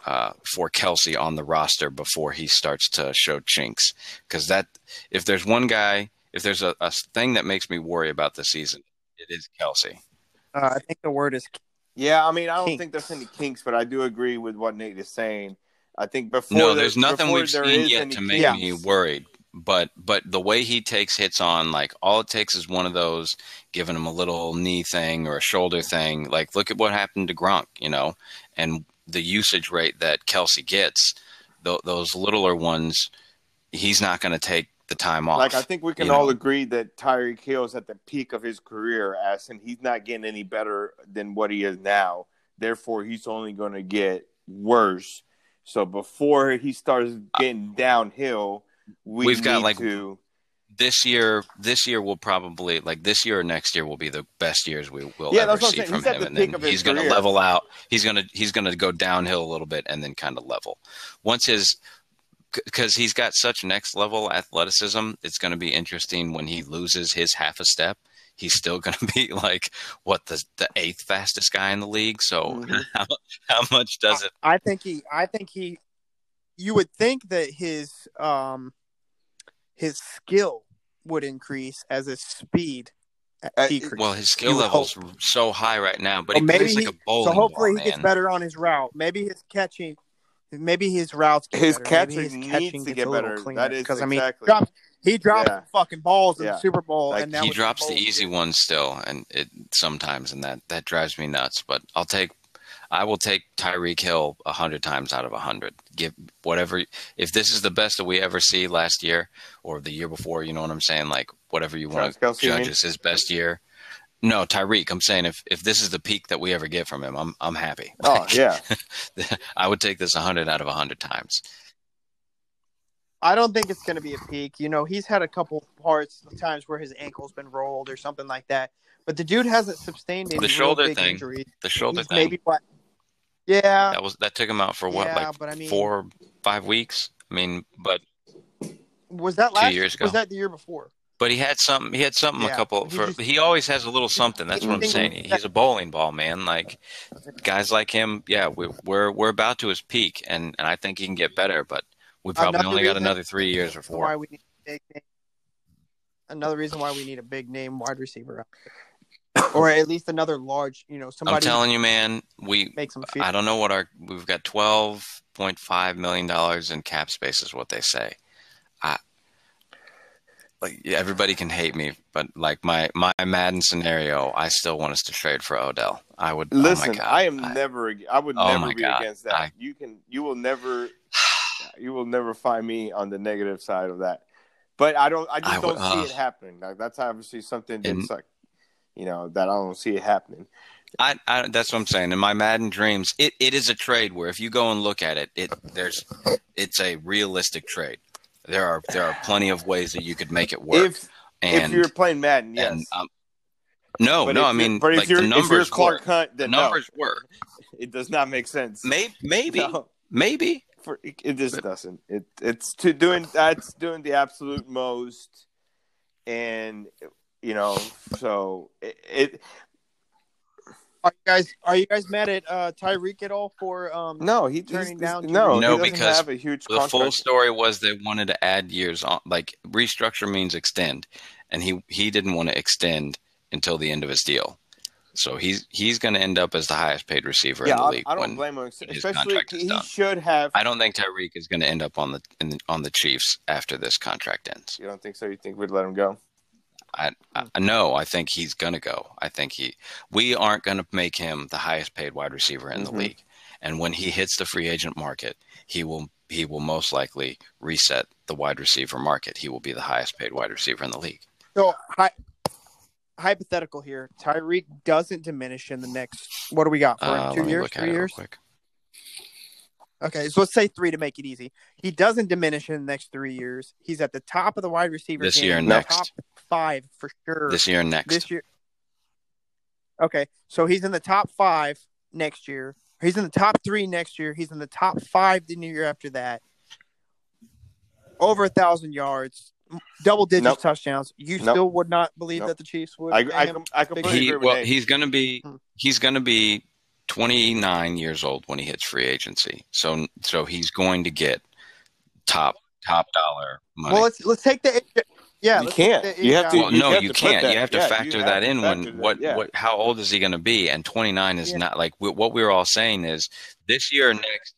uh, for Kelce on the roster before he starts to show chinks. Because that, if there's one guy if there's a, a thing that makes me worry about the season, it is Kelce. Uh, I think the word is. Yeah, I mean, I don't kinks. think there's any kinks, but I do agree with what Nate is saying. I think before no, there's nothing we've seen yet to make kinks. me worried. But but the way he takes hits on, like all it takes is one of those, giving him a little knee thing or a shoulder thing. Like look at what happened to Gronk, you know, and the usage rate that Kelce gets. Th- those littler ones, he's not going to take the time off. Like I think we can all know? agree that Tyreek Hill is at the peak of his career, as and he's not getting any better than what he is now. Therefore, he's only going to get worse. So before he starts uh, getting downhill, we we've got like to... this year. This year will probably like this year or next year will be the best years we will yeah, ever see from him, and then he's going to level out. He's going to he's going to go downhill a little bit and then kind of level. Once his because he's got such next level athleticism. It's going to be interesting when he loses his half a step. He's still going [LAUGHS] to be like what the the eighth fastest guy in the league. So mm-hmm. [LAUGHS] how, how much does it? I think he. I think he. You would think that his um his skill would increase as his speed Uh. Well, his skill would level's so high right now, but So he maybe plays like he- a bowling so hopefully ball, he gets man. better on his route. Maybe his catching, maybe his routes get His better. Maybe catching his needs catching to get a little better. cleaner. That is because I mean, exactly- he dropped, he dropped Yeah. fucking balls in Yeah. the Super Bowl, Like, and that he drops the bullshit. easy ones still, and it sometimes, and that that drives me nuts. But I'll take, I will take Tyreek Hill a hundred times out of a hundred. Give whatever. If this is the best that we ever see last year or the year before, you know what I'm saying? Like whatever you want to Travis Kelce, you judge as his best year. No, Tyreek. I'm saying if if this is the peak that we ever get from him, I'm I'm happy. [LAUGHS] Oh yeah, [LAUGHS] I would take this a hundred out of a hundred times. I don't think it's going to be a peak. You know, he's had a couple parts times where his ankle's been rolled or something like that, but the dude hasn't sustained any The shoulder big thing. injuries. The shoulder He's thing maybe what? Yeah, that was that took him out for what, Yeah, like but I mean- four, five weeks. I mean, but was that two last years ago. Was that the year before? But he had something. He had something. Yeah, a couple. he For just- he always has a little something. That's what I'm saying. He's a bowling ball, man. Like guys like him. Yeah, we, we're we're about to his peak, and and I think he can get better. But we probably Another only got another three years or Why four. we need a big name. Another reason why we need a big name wide receiver, or at least another large. You know, somebody. I'm telling you, man. We make some. I don't know what our we've got twelve point five million dollars in cap space is what they say. I like everybody can hate me, but like my my Madden scenario, I still want us to trade for Odell. I would. oh listen, God, I am never. I would Oh never be God. against that. I- you can. You will never. [SIGHS] You will never find me on the negative side of that. But I don't. I just I don't see uh, it happening. Like, that's obviously something that's like, you know, that I don't see it happening. I, I that's what I'm saying. In my Madden dreams, it, it is a trade where if you go and look at it, it there's it's a realistic trade. There are there are plenty of ways that you could make it work. If and if you're playing Madden, yes. and um, no, But no, if I mean, but if you're the if numbers Clark work. Hunt, The then no, numbers work. [LAUGHS] it does not make sense. Maybe, maybe, No, maybe. for, it just doesn't. It it's to doing that's doing the absolute most, and you know, so it, it Are you guys are you guys mad at uh, Tyreek at all for um? no he Turning he's- down to- no No, because have a huge The full story was they wanted to add years on, like restructure means extend, and he he didn't want to extend until the end of his deal. So he's he's going to end up as the highest paid receiver yeah, in the I, league. I don't when, blame him. his Especially contract is he should have. I don't think Tyreek is going to end up on the, in the on the Chiefs after this contract ends. You don't think so? You think we'd let him go? I, I no, I think he's going to go. I think he we aren't going to make him the highest paid wide receiver in Mhm. the league. And when he hits the free agent market, he will he will most likely reset the wide receiver market. He will be the highest paid wide receiver in the league. So hi, hypothetical here, Tyreek doesn't diminish in the next. What do we got for? Uh, Two years, three years? quick. Okay, so let's say three to make it easy. He doesn't diminish in the next three years. He's at the top of the wide receiver This game, year and next. top five for sure. This year and next. This year. Okay, so he's in the top five next year. He's in the top three next year. He's in the top five the year after that. Over a thousand yards, double digits Nope. touchdowns. You Nope. still would not believe Nope. that the Chiefs would. I pay I, him? I completely he agree with well Nate. Hmm. he's going to be he's going to be 29 years old when he hits free agency. So so he's going to get top top dollar money. Well, let's let's take the yeah. You can't. the You have to- Well, you no, have you to can't. that- You have to yeah, factor have that to in factor when that, what yeah. what how old is he going to be? And 29 is Yeah. not like we- what we were all saying is this year or next.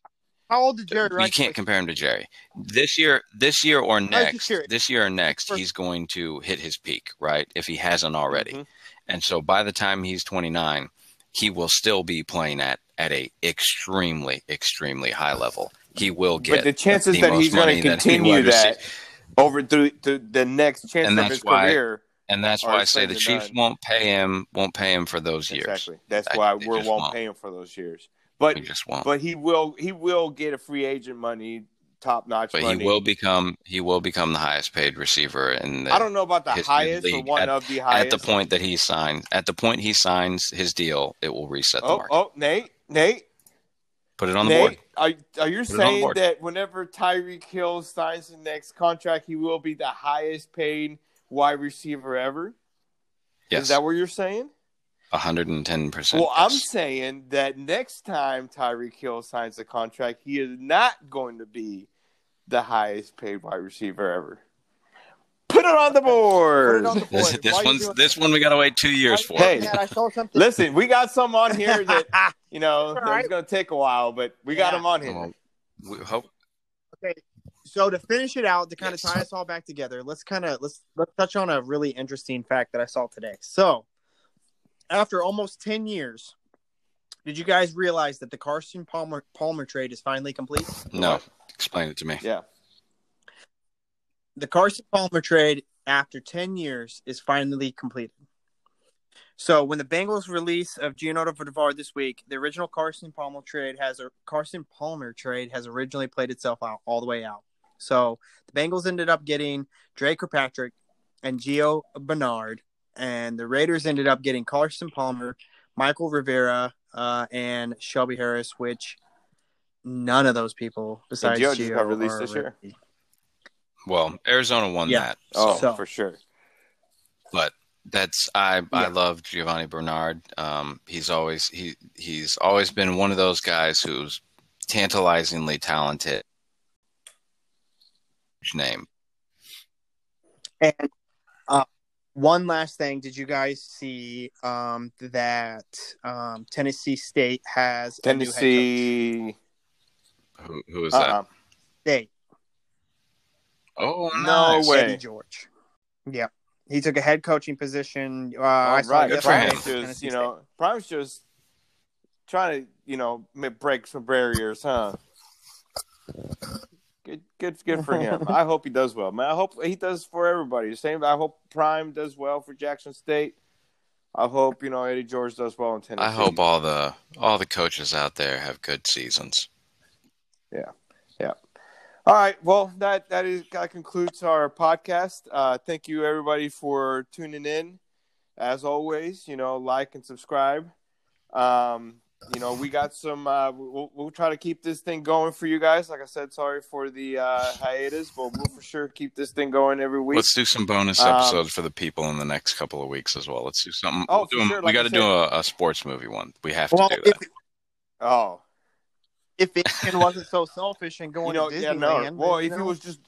How old did Jerry you Rice? can't compare him to Jerry. This year, this year or next, this year or next, First- he's going to hit his peak, right? If he hasn't already. Mhm. And so by the time he's 29, he will still be playing at at a extremely extremely high level. He will get But the chances the that he's going to continue wide that over through to the next chance And of that's his why- career. and that's why I say the Chiefs won't pay him won't pay him for those years. Exactly. That's I- why we won't won't. pay him for those years. But but he will he will get a free agent money, top notch But money. he will become he will become the highest paid receiver in the I don't know about the the highest or league. one At- of the highest. at the point that he signs at the point he signs his deal, it will reset the Oh, market. oh, Nate, Nate, Put it on the board. are are you Put saying that whenever Tyreek Hill signs the next contract, he will be the highest paid wide receiver ever? Yes, Is that what you're saying? Hundred and ten percent. Well, I'm saying that next time Tyreek Hill signs a contract, he is not going to be the highest paid wide receiver ever. Put it on the board. on the board. This, this one's doing this one we gotta wait two years for. Hey. doing that, I saw something. Listen, we got some on here [LAUGHS] that you know it's right. going to take a while, but we got Yeah. them on here. Well, we hope Okay, so to finish it out, to kind Yes. of tie us all back together, let's kind of let's let's touch on a really interesting fact that I saw today. So, after almost ten years, did you guys realize that the Carson Palmer Palmer trade is finally complete? no. Explain it to me. Yeah. The Carson Palmer trade, after ten years, is finally completed. So, when the Bengals release of Gianotto Devar this week, the original Carson Palmer trade has a Carson Palmer trade has originally played itself out all the way out. So, the Bengals ended up getting Dre Kirkpatrick and Gio Bernard, and the Raiders ended up getting Carson Palmer, Mychal Rivera, uh, and Shelby Harris, which none of those people besides Gio Gio got released this year? ready. Well, Arizona won Yeah. that. Oh, So- for sure. but that's I I love Giovani Bernard. Um, he's always he he's always been one of those guys who's tantalizingly talented. Name. And one last thing, did you guys see um, that um, Tennessee State has a new head coach? Tennessee. Who who is Uh-uh. State? that? Oh No nice. way. Eddie George. Yeah, he took a head coaching position. Uh, I All saw right. it Good for him. Just, you know, Prime's just trying to, you know, break some barriers, huh? Good, good, good for him. [LAUGHS] I hope he does well, man. I hope he does for everybody. Same. I hope Prime does well for Jackson State. I hope you know Eddie George does well in Tennessee. I hope all the all the coaches out there have good seasons. Yeah, yeah. All right. Well, that that is that concludes our podcast. Uh, thank you everybody for tuning in. As always, you know, like and subscribe. Um, you know, we got some. Uh, we'll, we'll try to keep this thing going for you guys. Like I said, sorry for the uh, hiatus, but we'll for sure keep this thing going every week. Let's do some bonus Um, episodes for the people in the next couple of weeks as well. Let's do something. Oh, we'll do for 'em- sure, we got to do a, a sports movie one. We have to Well, do if, that. oh, if Aiken wasn't so selfish and going you know, to yeah, no. Well, if you he was just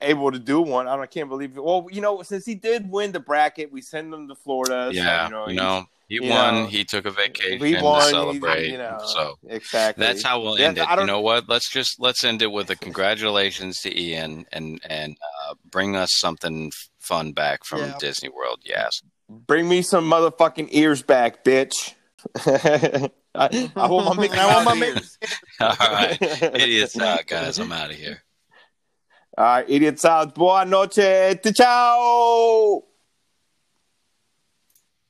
able to do one, I, don't, I can't believe it. Well, you know, since he did win the bracket, we send him to Florida. so, yeah, you know, you know, he you won. know, he took a vacation he won. to celebrate. you know, so exactly. that's how we'll Yeah, end it. I You don't- know what? Let's just let's end it with a congratulations to Ian and and uh, bring us something fun back from Yeah. Disney World. Yes. Bring me some motherfucking ears back, bitch. [LAUGHS] I, I want my [LAUGHS] Mickey I want my [LAUGHS] Mouse Mickey- ears. All right, idiots, uh, guys. I'm out of here. All right, idiots out. Boa noche. Ciao.